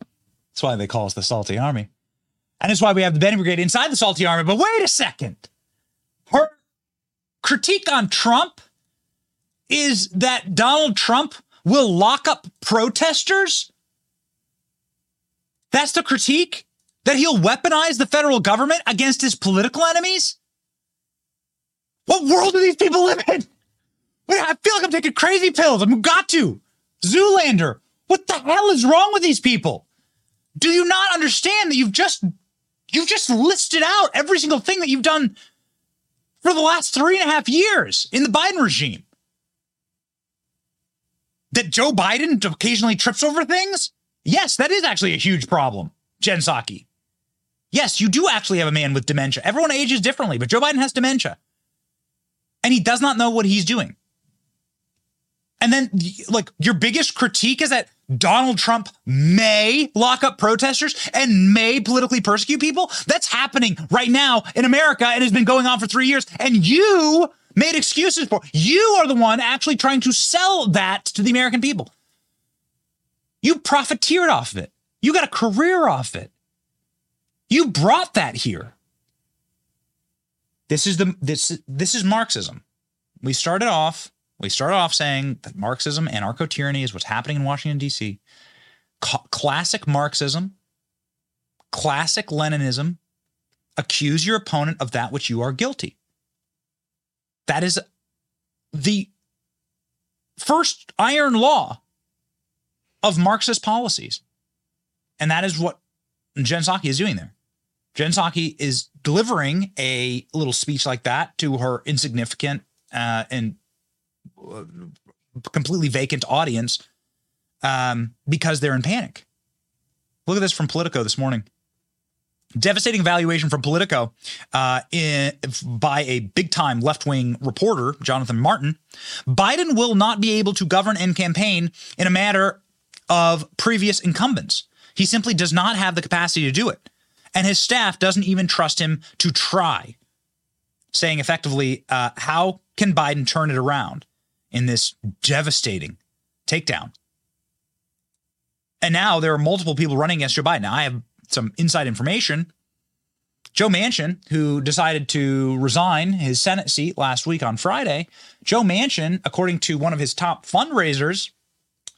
That's why they call us the Salty Army. And it's why we have the Benny Brigade inside the Salty Army. But wait a second. Her critique on Trump is that Donald Trump will lock up protesters? That's the critique? That he'll weaponize the federal government against his political enemies? What world do these people live in? I feel like I'm taking crazy pills. I've got to. Zoolander. What the hell is wrong with these people? Do you not understand that you've just you've just listed out every single thing that you've done for the last three and a half years in the Biden regime? That Joe Biden occasionally trips over things? Yes, that is actually a huge problem, Jen Psaki. Yes, you do actually have a man with dementia. Everyone ages differently, but Joe Biden has dementia. And he does not know what he's doing. And then, like, your biggest critique is that Donald Trump may lock up protesters and may politically persecute people. That's happening right now in America and has been going on for three years. And you made excuses for. You are the one actually trying to sell that to the American people. You profiteered off of it. You got a career off it. You brought that here. This is the this this is Marxism. We started off we started off saying that Marxism, anarcho tyranny is what's happening in Washington, D.C. classic Marxism, classic Leninism, accuse your opponent of that which you are guilty. That is the first iron law of Marxist policies. And that is what Jen Psaki is doing there. Jen Psaki is delivering a little speech like that to her insignificant uh, and uh, completely vacant audience um, because they're in panic. Look at this from Politico this morning. Devastating valuation from Politico uh, in, by a big time left wing reporter, Jonathan Martin. Biden will not be able to govern and campaign in a matter of previous incumbents. He simply does not have the capacity to do it. And his staff doesn't even trust him to try. Saying effectively, uh, how can Biden turn it around? in this devastating takedown. And now there are multiple people running against Joe Biden. I have some inside information. Joe Manchin, who decided to resign his Senate seat last week on Friday, Joe Manchin, according to one of his top fundraisers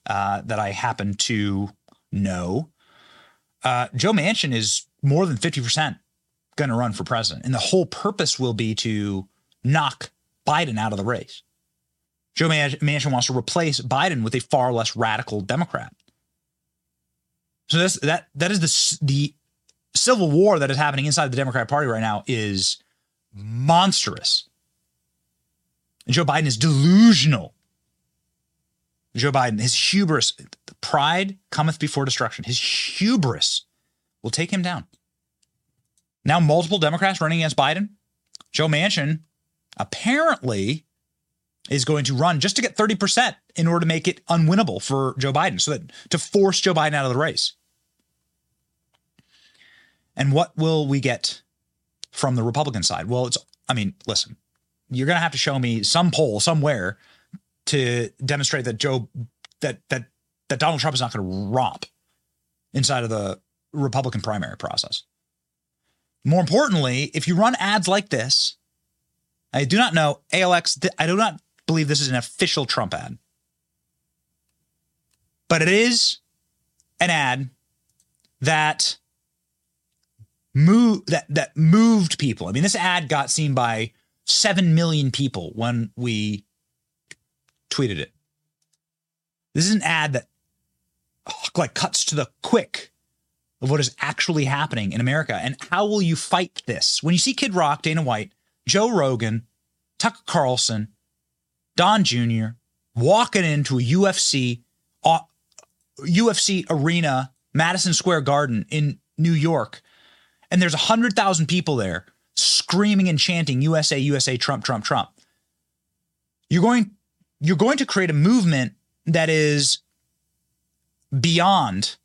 uh, that I happen to know, uh, Joe Manchin is more than 50% going to run for president. And the whole purpose will be to knock Biden out of the race. Joe Manchin wants to replace Biden with a far less radical Democrat. So this that that is the the civil war that is happening inside the Democratic Party right now is monstrous. And Joe Biden is delusional. Joe Biden, his hubris, pride cometh before destruction. His hubris will take him down. Now, multiple Democrats running against Biden. Joe Manchin apparently is going to run just to get 30% in order to make it unwinnable for Joe Biden, so that to force Joe Biden out of the race. And what will we get from the Republican side? Well, it's, I mean, listen, you're going to have to show me some poll somewhere to demonstrate that Joe, that, that, that Donald Trump is not going to romp inside of the Republican primary process. More importantly, if you run ads like this, I do not know ALX. I do not believe this is an official Trump ad. But it is an ad that moved that that moved people. I mean, this ad got seen by 7 million people when we tweeted it. This is an ad that like cuts to the quick of what is actually happening in America. And how will you fight this? When you see Kid Rock, Dana White, Joe Rogan, Tucker Carlson, Don Jr. walking into a UFC uh, UFC arena, Madison Square Garden in New York, and there's 100,000 people there screaming and chanting USA USA Trump Trump Trump. You're going you're going to create a movement that is beyond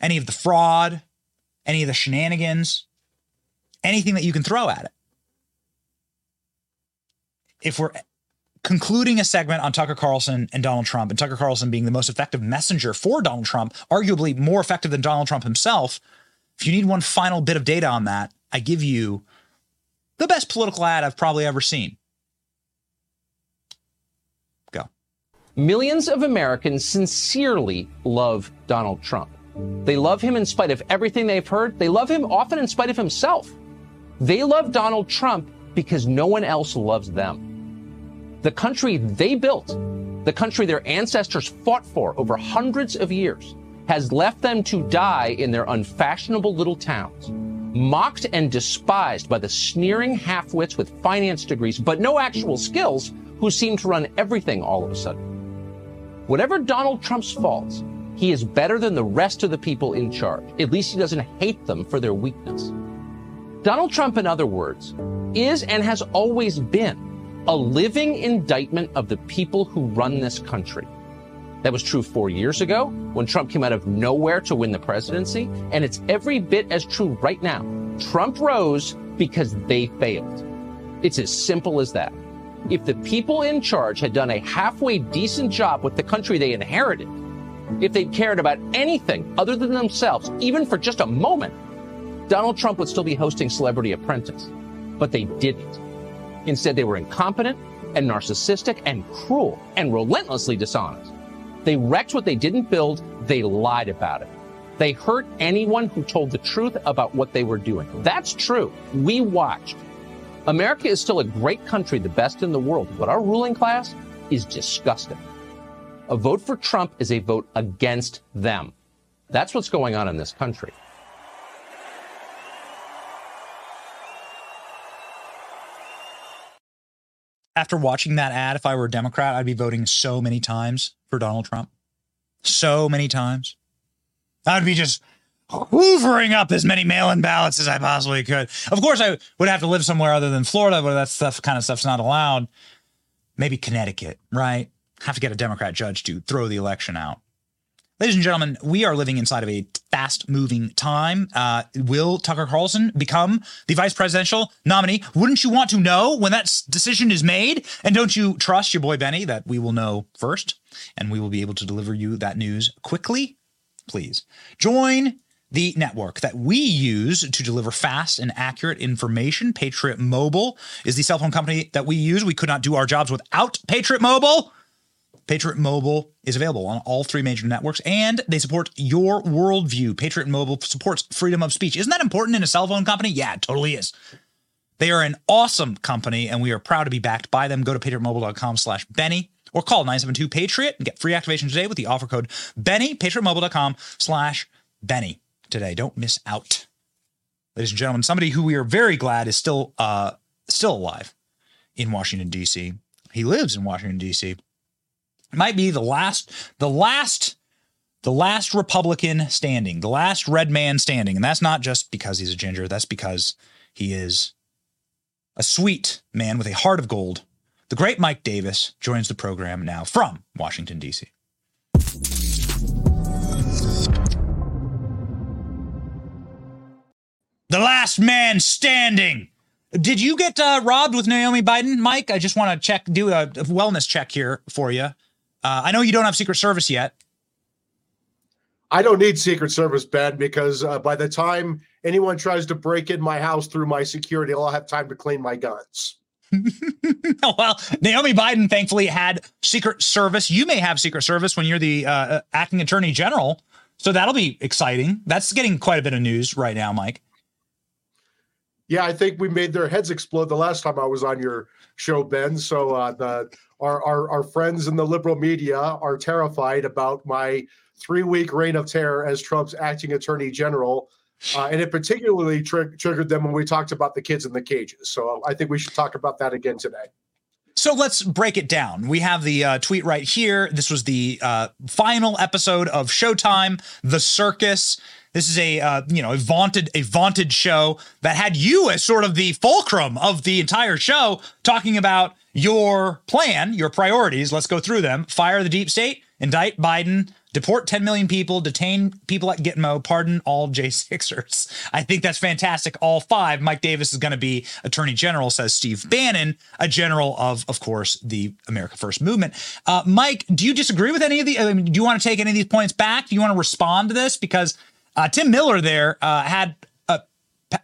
any of the fraud, any of the shenanigans, anything that you can throw at it. If we're concluding a segment on Tucker Carlson and Donald Trump, and Tucker Carlson being the most effective messenger for Donald Trump, arguably more effective than Donald Trump himself. If you need one final bit of data on that, I give you the best political ad I've probably ever seen. Go. Millions of Americans sincerely love Donald Trump. They love him in spite of everything they've heard. They love him often in spite of himself. They love Donald Trump because no one else loves them. The country they built, the country their ancestors fought for over hundreds of years, has left them to die in their unfashionable little towns, mocked and despised by the sneering half-wits with finance degrees but no actual skills who seem to run everything all of a sudden. Whatever Donald Trump's faults, he is better than the rest of the people in charge. At least he doesn't hate them for their weakness. Donald Trump, in other words, is and has always been a living indictment of the people who run this country. That was true four years ago when Trump came out of nowhere to win the presidency, and it's every bit as true right now. Trump rose because they failed. It's as simple as that. If the people in charge had done a halfway decent job with the country they inherited, if they'd cared about anything other than themselves, even for just a moment, Donald Trump would still be hosting Celebrity Apprentice. But they didn't. Instead, they were incompetent and narcissistic and cruel and relentlessly dishonest. They wrecked what they didn't build. They lied about it. They hurt anyone who told the truth about what they were doing. That's true. We watched. America is still a great country, the best in the world, but our ruling class is disgusting. A vote for Trump is a vote against them. That's what's going on in this country. After watching that ad, if I were a Democrat, I'd be voting so many times for Donald Trump. So many times. I'd be just hoovering up as many mail-in ballots as I possibly could. Of course, I would have to live somewhere other than Florida where that stuff kind of stuff's not allowed. Maybe Connecticut, right? Have to get a Democrat judge to throw the election out. Ladies and gentlemen, we are living inside of a fast moving time. Uh, will Tucker Carlson become the vice presidential nominee? Wouldn't you want to know when that decision is made? And don't you trust your boy Benny that we will know first and we will be able to deliver you that news quickly? Please join the network that we use to deliver fast and accurate information. Patriot Mobile is the cell phone company that we use. We could not do our jobs without Patriot Mobile. Patriot Mobile is available on all three major networks and they support your worldview. Patriot Mobile supports freedom of speech. Isn't that important in a cell phone company? Yeah, it totally is. They are an awesome company and we are proud to be backed by them. Go to patriotmobile.com slash Benny or call 972 Patriot and get free activation today with the offer code Benny, patriotmobile.com slash Benny today. Don't miss out. Ladies and gentlemen, somebody who we are very glad is still uh still alive in Washington, D.C. He lives in Washington, D.C might be the last, the last, the last Republican standing, the last red man standing. And that's not just because he's a ginger, that's because he is a sweet man with a heart of gold. The great Mike Davis joins the program now from Washington, D.C. The last man standing. Did you get uh, robbed with Naomi Biden, Mike? I just want to check, do a wellness check here for you. Uh, I know you don't have Secret Service yet. I don't need Secret Service, Ben, because uh, by the time anyone tries to break in my house through my security, I'll have time to clean my guns. (laughs) well, Naomi Biden thankfully had Secret Service. You may have Secret Service when you're the uh, uh, acting attorney general. So that'll be exciting. That's getting quite a bit of news right now, Mike. Yeah, I think we made their heads explode the last time I was on your show, Ben. So uh, the our, our, our friends in the liberal media are terrified about my three week reign of terror as Trump's acting attorney general. Uh, and it particularly tri- triggered them when we talked about the kids in the cages. So I think we should talk about that again today. So let's break it down. We have the uh, tweet right here. This was the uh, final episode of Showtime, The Circus. This is a uh, you know a vaunted a vaunted show that had you as sort of the fulcrum of the entire show, talking about your plan, your priorities. Let's go through them. Fire the deep state, indict Biden, deport 10 million people, detain people at Gitmo, pardon all J6ers. (laughs) I think that's fantastic. All five. Mike Davis is going to be attorney general, says Steve Bannon, a general of, of course, the America First movement. Uh, Mike, do you disagree with any of the, I mean, do you want to take any of these points back? Do you want to respond to this? Because uh, Tim Miller there uh, had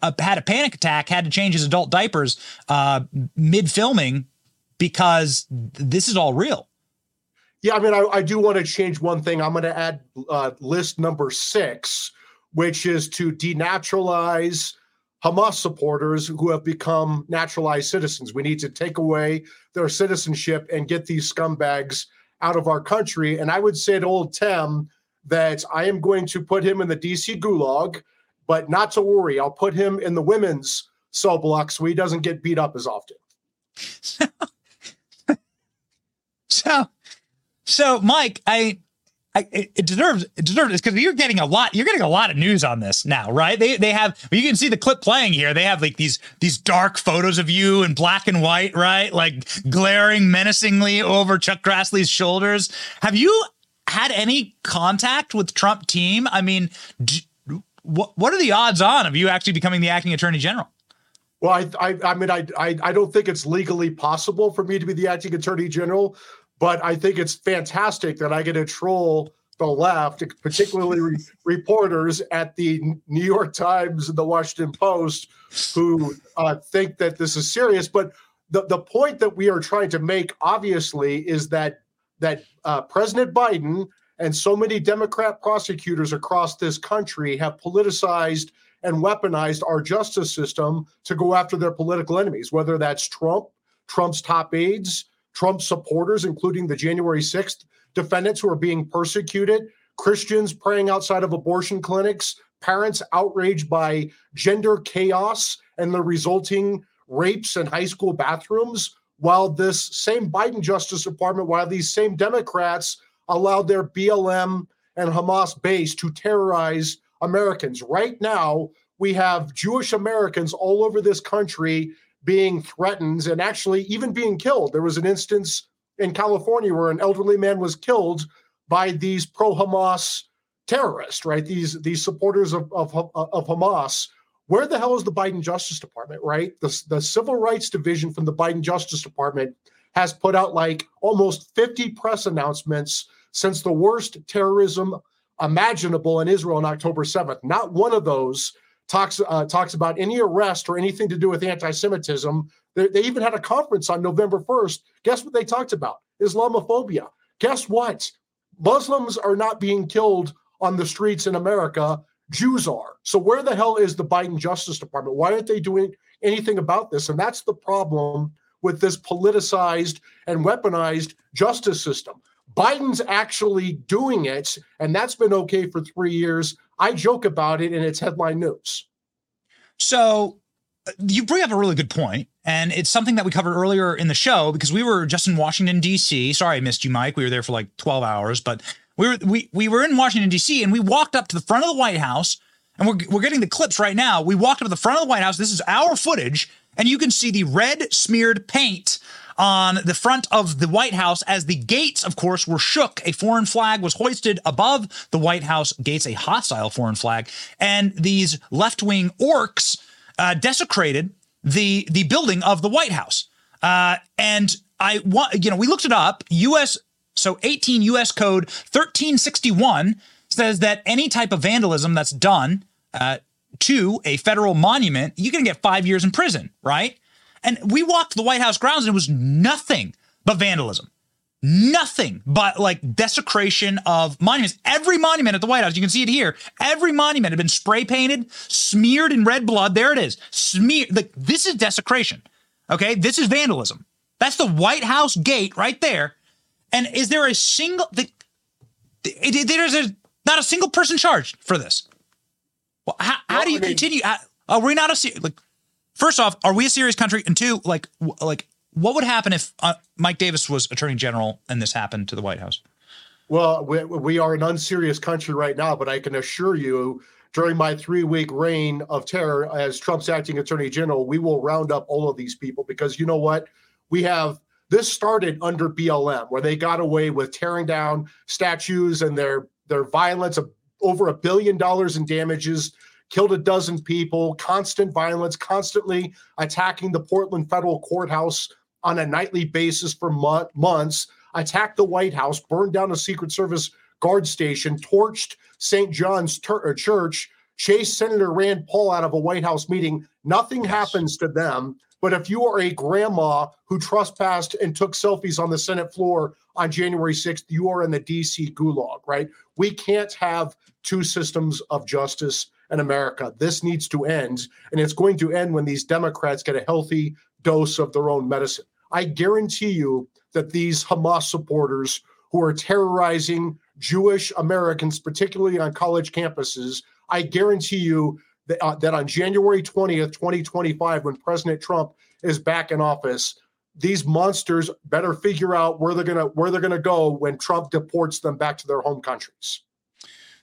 a, had a panic attack, had to change his adult diapers uh, mid filming because this is all real. Yeah, I mean, I, I do want to change one thing. I'm going to add uh, list number six, which is to denaturalize Hamas supporters who have become naturalized citizens. We need to take away their citizenship and get these scumbags out of our country. And I would say to old Tim that I am going to put him in the DC gulag, but not to worry. I'll put him in the women's cell block so he doesn't get beat up as often. (laughs) So, so Mike, I, I it deserves it deserves this because you're getting a lot. You're getting a lot of news on this now, right? They they have you can see the clip playing here. They have like these these dark photos of you in black and white, right? Like glaring menacingly over Chuck Grassley's shoulders. Have you had any contact with Trump team? I mean, d- what what are the odds on of you actually becoming the acting attorney general? Well, I, I, I mean, I, I, I don't think it's legally possible for me to be the acting attorney general, but I think it's fantastic that I get to troll the left, particularly re- (laughs) reporters at the New York Times and the Washington Post, who uh, think that this is serious. But the, the point that we are trying to make, obviously, is that that uh, President Biden and so many Democrat prosecutors across this country have politicized and weaponized our justice system to go after their political enemies, whether that's Trump, Trump's top aides, Trump supporters, including the January 6th defendants who are being persecuted, Christians praying outside of abortion clinics, parents outraged by gender chaos and the resulting rapes in high school bathrooms, while this same Biden Justice Department, while these same Democrats allowed their BLM and Hamas base to terrorize Americans. Right now, we have Jewish Americans all over this country being threatened and actually even being killed. There was an instance in California where an elderly man was killed by these pro Hamas terrorists, right? These these supporters of, of, of Hamas. Where the hell is the Biden Justice Department, right? The, the Civil Rights Division from the Biden Justice Department has put out like almost 50 press announcements since the worst terrorism imaginable in Israel on October 7th. Not one of those talks uh, talks about any arrest or anything to do with anti-Semitism. They, they even had a conference on November 1st. Guess what they talked about? Islamophobia. Guess what? Muslims are not being killed on the streets in America. Jews are. So where the hell is the Biden Justice Department? Why aren't they doing anything about this? And that's the problem with this politicized and weaponized justice system. Biden's actually doing it, and that's been okay for three years. I joke about it, and it's headline news. So uh, you bring up a really good point, and it's something that we covered earlier in the show because we were just in Washington D.C. Sorry, I missed you, Mike. We were there for like twelve hours, but we were we we were in Washington D.C. and we walked up to the front of the White House, and we're we're getting the clips right now. We walked up to the front of the White House. This is our footage, and you can see the red smeared paint on the front of the White House as the gates, of course, were shook. A foreign flag was hoisted above the White House gates, a hostile foreign flag, and these left wing orcs uh, desecrated the the building of the White House. Uh, and I want you know we looked it up. U.S. So 18 U.S. Code 1361 says that any type of vandalism that's done uh, to a federal monument, you can get five years in prison, right? And we walked the White House grounds and it was nothing but vandalism. Nothing but like desecration of monuments. Every monument at the White House, you can see it here. Every monument had been spray painted, smeared in red blood. There it is. Smear. Like, this is desecration. Okay. This is vandalism. That's the White House gate right there. And is there a single, the, there's a, not a single person charged for this. Well, how, how do you continue? How, are we not a, like, First off, are we a serious country? And two, like, like, what would happen if uh, Mike Davis was Attorney General and this happened to the White House? Well, we, we are an unserious country right now, but I can assure you, during my three week reign of terror as Trump's acting Attorney General, we will round up all of these people because you know what? We have this started under BLM, where they got away with tearing down statues and their their violence of over a billion dollars in damages killed a dozen people, constant violence, constantly attacking the Portland federal courthouse on a nightly basis for mo- months, attacked the White House, burned down a Secret Service guard station, torched St. John's ter- uh, Church, chased Senator Rand Paul out of a White House meeting. Nothing yes. happens to them. But if you are a grandma who trespassed and took selfies on the Senate floor on January 6th, you are in the DC gulag, right? We can't have two systems of justice in America. This needs to end. And it's going to end when these Democrats get a healthy dose of their own medicine. I guarantee you that these Hamas supporters who are terrorizing Jewish Americans, particularly on college campuses, I guarantee you that, uh, that on January 20th, 2025, when President Trump is back in office, these monsters better figure out where they're gonna where they're gonna go when Trump deports them back to their home countries.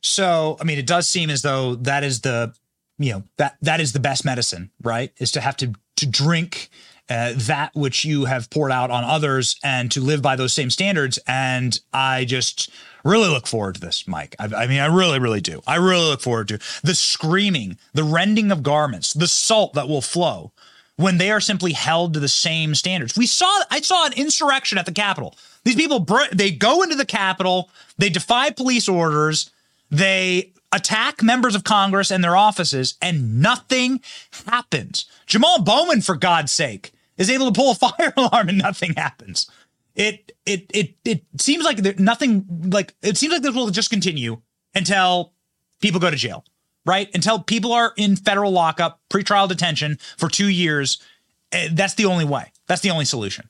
So, I mean, it does seem as though that is the, you know, that that is the best medicine, right? Is to have to to drink uh, that which you have poured out on others and to live by those same standards. And I just really look forward to this, Mike. I, I, mean, I really, really do. I really look forward to the screaming, the rending of garments, the salt that will flow when they are simply held to the same standards. We saw, I saw an insurrection at the Capitol. These people, they go into the Capitol, they defy police orders, they attack members of Congress and their offices, and nothing happens. Jamal Bowman, for God's sake, is able to pull a (laughs) fire alarm and nothing happens. It it it it seems like there, nothing like it seems like this will just continue until people go to jail, right? Until people are in federal lockup, pretrial detention for two years. Eh, that's the only way. That's the only solution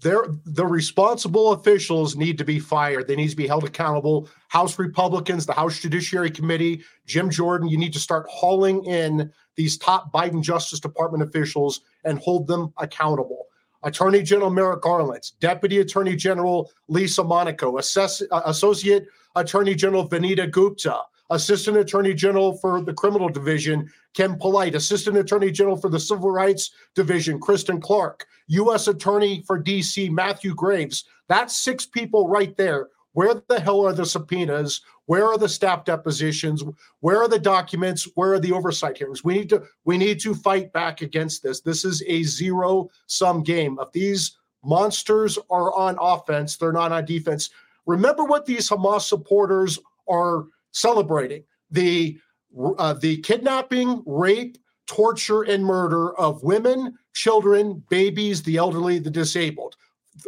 the responsible officials need to be fired. They need to be held accountable. House Republicans, the House Judiciary Committee, Jim Jordan, you need to start hauling in these top Biden Justice Department officials and hold them accountable. Attorney General Merrick Garland, Deputy Attorney General Lisa Monaco, Assess- Associate Attorney General Vanita Gupta, Assistant Attorney General for the Criminal Division, Ken Polite, Assistant Attorney General for the Civil Rights Division, Kristen Clarke, U.S. Attorney for D.C., Matthew Graves. That's six people right there. Where the hell are the subpoenas? Where are the staff depositions? Where are the documents? Where are the oversight hearings? We need to we need to fight back against this. This is a zero sum game. If these monsters are on offense, they're not on defense. Remember what these Hamas supporters are celebrating: the uh, the kidnapping, rape, torture, and murder of women, children, babies, the elderly, the disabled.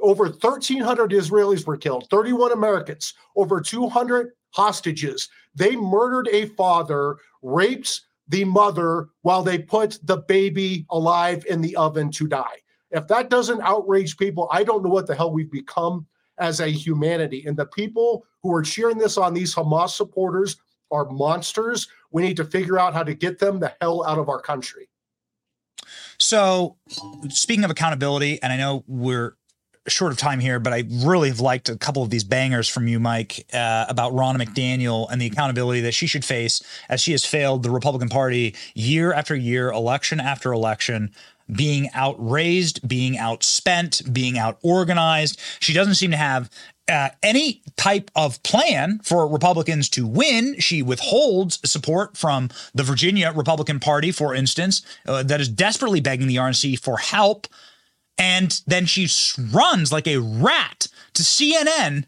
Over 1,300 Israelis were killed, 31 Americans, over 200 hostages. They murdered a father, raped the mother while they put the baby alive in the oven to die. If that doesn't outrage people, I don't know what the hell we've become as a humanity. And the people who are cheering this on, these Hamas supporters, are monsters. We need to figure out how to get them the hell out of our country. So, speaking of accountability, and I know we're short of time here, but I really have liked a couple of these bangers from you, Mike, uh, about Ronna McDaniel and the accountability that she should face as she has failed the Republican Party year after year, election after election. Being outraised, being outspent, being out organized. She doesn't seem to have uh, any type of plan for Republicans to win. She withholds support from the Virginia Republican Party, for instance, uh, that is desperately begging the RNC for help. And then she runs like a rat to CNN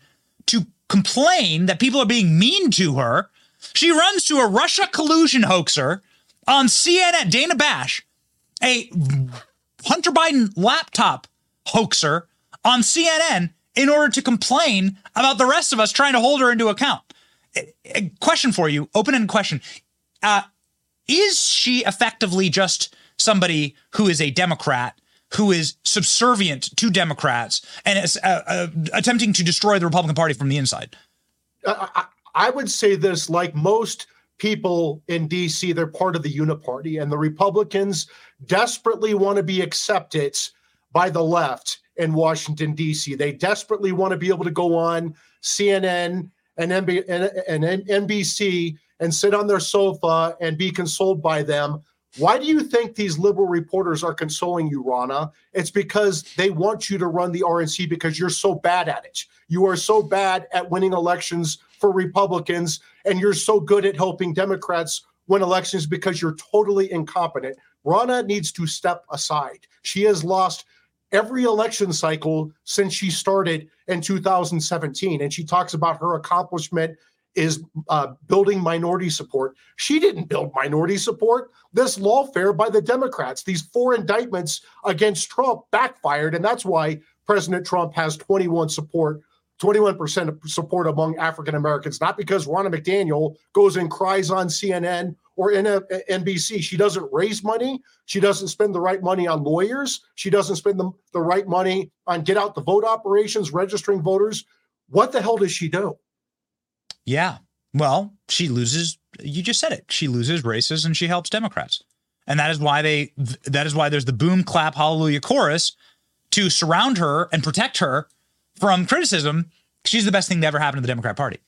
to complain that people are being mean to her. She runs to a Russia collusion hoaxer on CNN, Dana Bash, a Hunter Biden laptop hoaxer on CNN in order to complain about the rest of us trying to hold her into account. A question for you, open ended question. Uh, is she effectively just somebody who is a Democrat who is subservient to Democrats and is uh, uh, attempting to destroy the Republican Party from the inside? I, I would say this like most people in DC, they're part of the uniparty, and the Republicans desperately want to be accepted by the left in Washington, D.C. They desperately want to be able to go on CNN and, MB, and, and NBC and sit on their sofa and be consoled by them. Why do you think these liberal reporters are consoling you, Ronna? It's because they want you to run the RNC because you're so bad at it. You are so bad at winning elections for Republicans, and you're so good at helping Democrats win elections because you're totally incompetent. Ronna needs to step aside. She has lost every election cycle since she started in 2017. And she talks about her accomplishment is uh, building minority support. She didn't build minority support. This lawfare by the Democrats, these four indictments against Trump backfired. And that's why President Trump has 21 support 21% support among African Americans, not because Ronna McDaniel goes and cries on CNN or in NBC. She doesn't raise money. She doesn't spend the right money on lawyers. She doesn't spend the, the right money on get out the vote operations, registering voters. What the hell does she do? Yeah. Well, she loses. You just said it. She loses races and she helps Democrats. And that is why they, that is why there's the boom, clap, hallelujah chorus to surround her and protect her from criticism. She's the best thing to ever happen to the Democrat Party.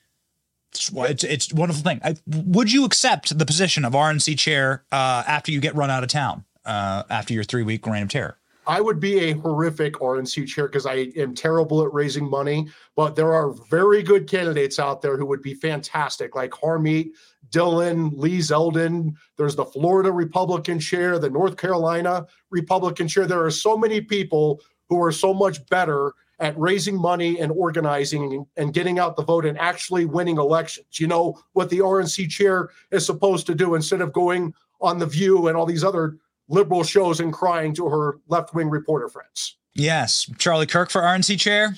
It's, it's, a wonderful thing. I, would you accept the position of RNC chair uh, after you get run out of town uh, after your three week reign of terror? I would be a horrific RNC chair because I am terrible at raising money. But there are very good candidates out there who would be fantastic, like Harmeet, Dhillon, Lee Zeldin. There's the Florida Republican chair, the North Carolina Republican chair. There are so many people who are so much better at raising money and organizing and getting out the vote and actually winning elections. You know what the RNC chair is supposed to do instead of going on The View and all these other liberal shows and crying to her left wing reporter friends. Yes. Charlie Kirk for RNC chair.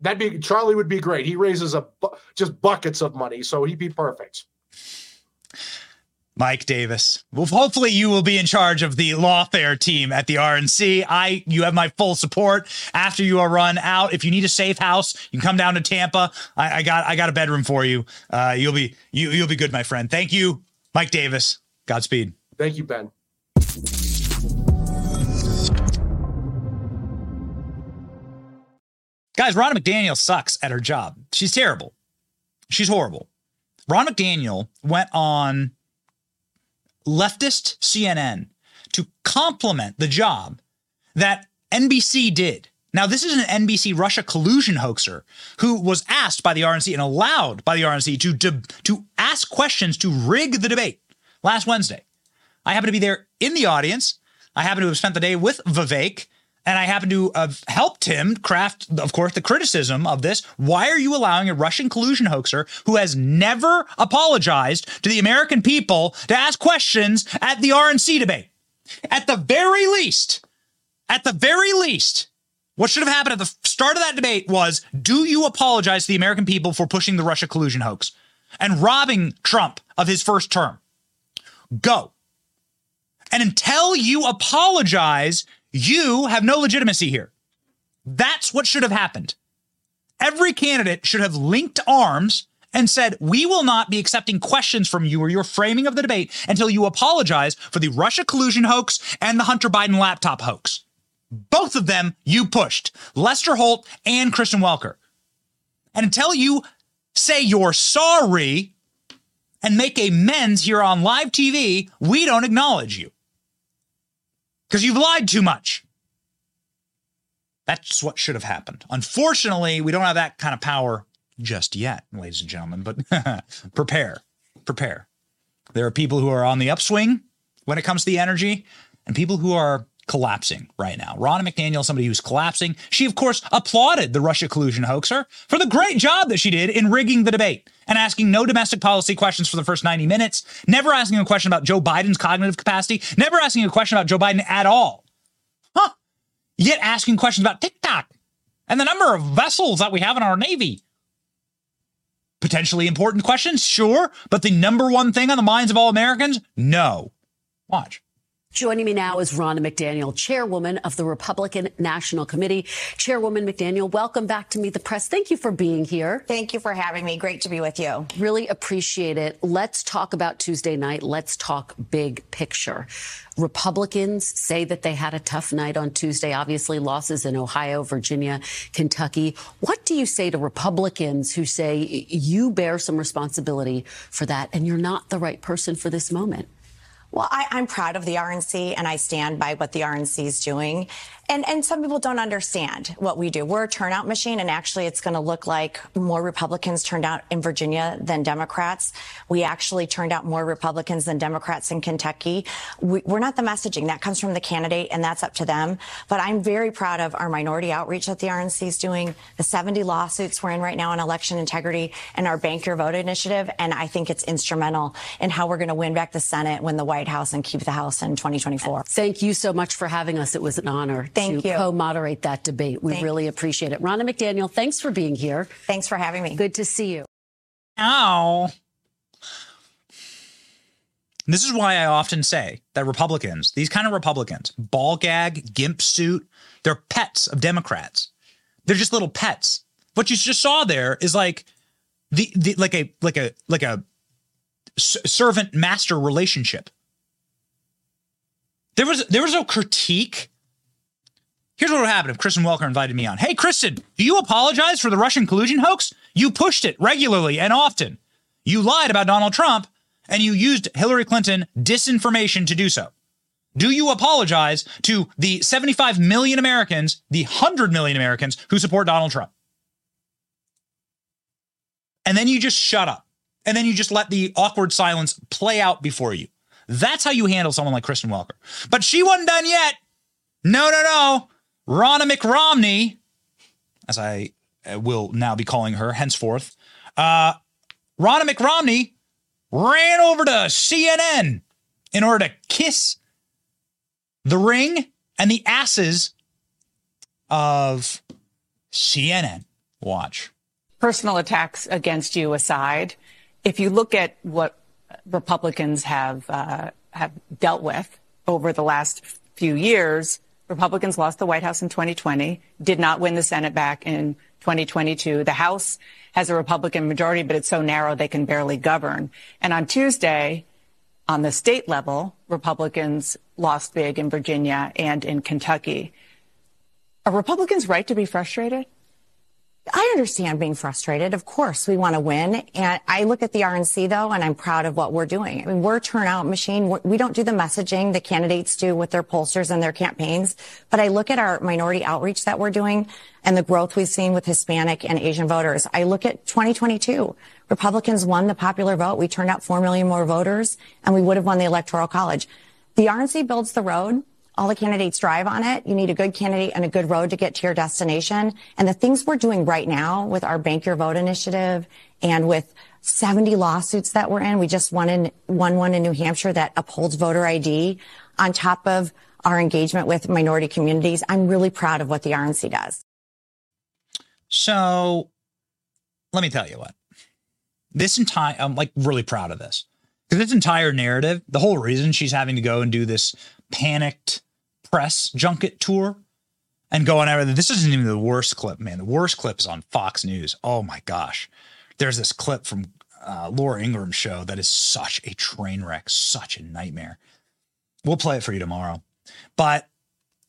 That'd be Charlie would be great. He raises a just buckets of money, so he'd be perfect. Mike Davis. Well, hopefully you will be in charge of the lawfare team at the RNC. I, you have my full support. After you are run out, if you need a safe house, you can come down to Tampa. I, I got, I got a bedroom for you. Uh, you'll be, you, you'll be good, my friend. Thank you, Mike Davis. Godspeed. Thank you, Ben. Guys, Ron McDaniel sucks at her job. She's terrible. She's horrible. Ron McDaniel went on leftist CNN to compliment the job that NBC did. Now, this is an NBC Russia collusion hoaxer who was asked by the RNC and allowed by the RNC to, to, to ask questions to rig the debate last Wednesday. I happen to be there in the audience. I happen to have spent the day with Vivek and I happen to have helped him craft, of course, the criticism of this. Why are you allowing a Russian collusion hoaxer who has never apologized to the American people to ask questions at the RNC debate? At the very least, at the very least, what should have happened at the start of that debate was do you apologize to the American people for pushing the Russia collusion hoax and robbing Trump of his first term? Go. And until you apologize, you have no legitimacy here. That's what should have happened. Every candidate should have linked arms and said, We will not be accepting questions from you or your framing of the debate until you apologize for the Russia collusion hoax and the Hunter Biden laptop hoax. Both of them you pushed, Lester Holt and Kristen Welker. And until you say you're sorry and make amends here on live TV, we don't acknowledge you because you've lied too much. That's what should have happened. Unfortunately, we don't have that kind of power just yet, ladies and gentlemen, but (laughs) prepare, prepare. There are people who are on the upswing when it comes to the energy and people who are collapsing right now. Ronna McDaniel, somebody who's collapsing. She, of course, applauded the Russia collusion hoaxer for the great job that she did in rigging the debate and asking no domestic policy questions for the first 90 minutes, never asking a question about Joe Biden's cognitive capacity, never asking a question about Joe Biden at all. Huh. Yet asking questions about TikTok and the number of vessels that we have in our Navy. Potentially important questions, sure, but the number one thing on the minds of all Americans? No. Watch. Joining me now is Ronna McDaniel, chairwoman of the Republican National Committee. Chairwoman McDaniel, welcome back to Meet the Press. Thank you for being here. Thank you for having me. Great to be with you. Really appreciate it. Let's talk about Tuesday night. Let's talk big picture. Republicans say that they had a tough night on Tuesday, obviously losses in Ohio, Virginia, Kentucky. What do you say to Republicans who say you bear some responsibility for that and you're not the right person for this moment? Well, I, am proud of the RNC and I stand by what the RNC is doing. And, and some people don't understand what we do. We're a turnout machine, and actually, it's going to look like more Republicans turned out in Virginia than Democrats. We actually turned out more Republicans than Democrats in Kentucky. We, we're not the messaging. That comes from the candidate, and that's up to them. But I'm very proud of our minority outreach that the RNC is doing, the 70 lawsuits we're in right now on election integrity, and our Bank Your Vote initiative. And I think it's instrumental in how we're going to win back the Senate, win the White House, and keep the House in 2024. Thank you so much for having us. It was an honor. Thank Thank to you. co-moderate that debate. We Thank really appreciate it. Ronna McDaniel, thanks for being here. Thanks for having me. Good to see you. Ow. This is why I often say that Republicans, these kind of Republicans, ball gag, gimp suit, they're pets of Democrats. They're just little pets. What you just saw there is like the, the like a like a like a s- servant master relationship. There was there was no critique. Here's what would happen if Kristen Welker invited me on. Hey, Kristen, do you apologize for the Russian collusion hoax? You pushed it regularly and often. You lied about Donald Trump and you used Hillary Clinton disinformation to do so. Do you apologize to the 75 million Americans, the 100 million Americans who support Donald Trump? And then you just shut up. And then you just let the awkward silence play out before you. That's how you handle someone like Kristen Welker. But she wasn't done yet. No, no, no. Ronna McRomney, as I uh, will now be calling her henceforth, uh, Ronna McRomney ran over to CNN in order to kiss the ring and the asses of CNN. Watch. personal attacks against you aside, if you look at what Republicans have uh, have dealt with over the last few years, Republicans lost the White House in 2020, did not win the Senate back in 2022. The House has a Republican majority, but it's so narrow they can barely govern. And on Tuesday, on the state level, Republicans lost big in Virginia and in Kentucky. Are Republicans right to be frustrated? I understand being frustrated. Of course, we want to win. And I look at the RNC though, and I'm proud of what we're doing. I mean, we're a turnout machine. We're, we don't do the messaging the candidates do with their pollsters and their campaigns. But I look at our minority outreach that we're doing and the growth we've seen with Hispanic and Asian voters. I look at 2022. Republicans won the popular vote. We turned out 4 million more voters and we would have won the electoral college. The RNC builds the road. All the candidates drive on it. You need a good candidate and a good road to get to your destination. And the things we're doing right now with our Bank Your Vote initiative and with 70 lawsuits that we're in, we just won in, won one in New Hampshire that upholds voter ID on top of our engagement with minority communities. I'm really proud of what the RNC does. So let me tell you what. This entire, I'm like really proud of this because this entire narrative, the whole reason she's having to go and do this panicked press junket tour and go on everything. This isn't even the worst clip, man. The worst clip is on Fox News. Oh my gosh. There's this clip from uh, Laura Ingraham's show that is such a train wreck, such a nightmare. We'll play it for you tomorrow. But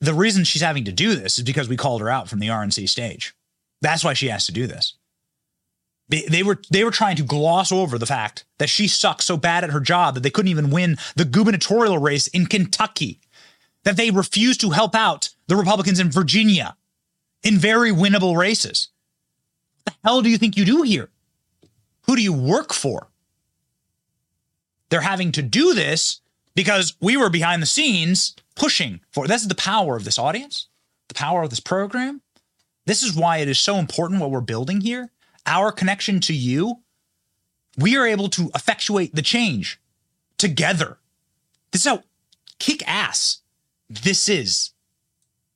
the reason she's having to do this is because we called her out from the RNC stage. That's why she has to do this. They, they were they were trying to gloss over the fact that she sucks so bad at her job that they couldn't even win the gubernatorial race in Kentucky. That they refused to help out the Republicans in Virginia in very winnable races. What the hell do you think you do here? Who do you work for? They're having to do this because we were behind the scenes pushing for. This is the power of this audience, the power of this program. This is why it is so important what we're building here. Our connection to you, we are able to effectuate the change together. This is how kick ass this is.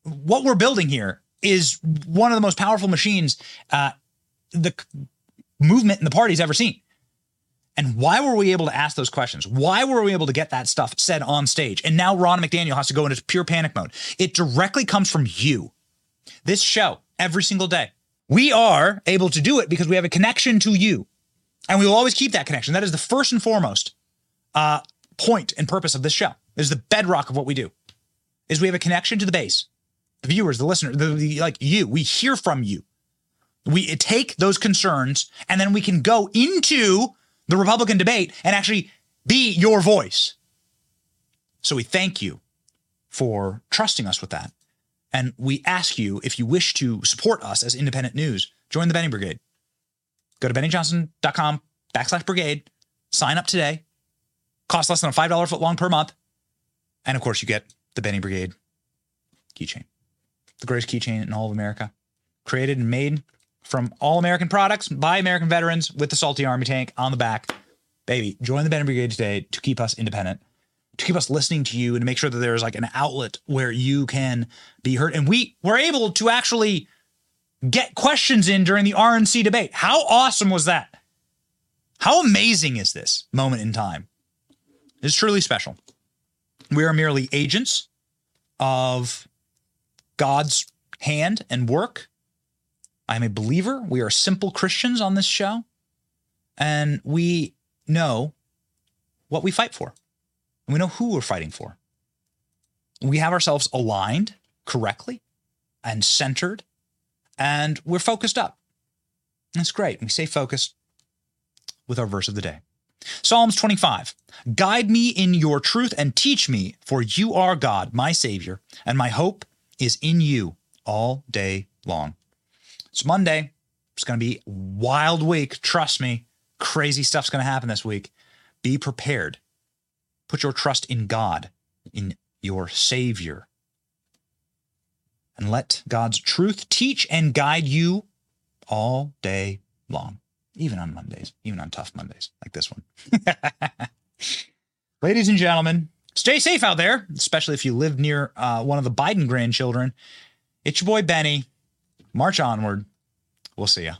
What we're building here is one of the most powerful machines uh, the movement in the party's ever seen. And why were we able to ask those questions? Why were we able to get that stuff said on stage? And now Ron McDaniel has to go into pure panic mode. It directly comes from you. This show, every single day. We are able to do it because we have a connection to you. And we will always keep that connection. That is the first and foremost uh, point and purpose of this show. Is the bedrock of what we do. Is we have a connection to the base, the viewers, the listeners, the, the like you. We hear from you. We take those concerns and then we can go into the Republican debate and actually be your voice. So we thank you for trusting us with that. And we ask you if you wish to support us as independent news, join the Benny Brigade. Go to bennyjohnson.com backslash brigade, sign up today. Cost less than a $5 foot long per month. And of course, you get the Benny Brigade keychain, the greatest keychain in all of America, created and made from all American products by American veterans with the Salty Army tank on the back. Baby, join the Benny Brigade today to keep us independent. To keep us listening to you and to make sure that there's like an outlet where you can be heard. And we were able to actually get questions in during the RNC debate. How awesome was that? How amazing is this moment in time? It's truly special. We are merely agents of God's hand and work. I'm a believer. We are simple Christians on this show. And we know what we fight for. And we know who we're fighting for. We have ourselves aligned correctly and centered, and we're focused up. That's great. We stay focused with our verse of the day. Psalms 25 Guide me in your truth and teach me, for you are God, my Savior, and my hope is in you all day long. It's Monday. It's going to be wild week. Trust me. Crazy stuff's going to happen this week. Be prepared. Put your trust in God, in your Savior. And let God's truth teach and guide you all day long, even on Mondays, even on tough Mondays like this one. (laughs) Ladies and gentlemen, stay safe out there, especially if you live near uh, one of the Biden grandchildren. It's your boy Benny. March onward. We'll see ya.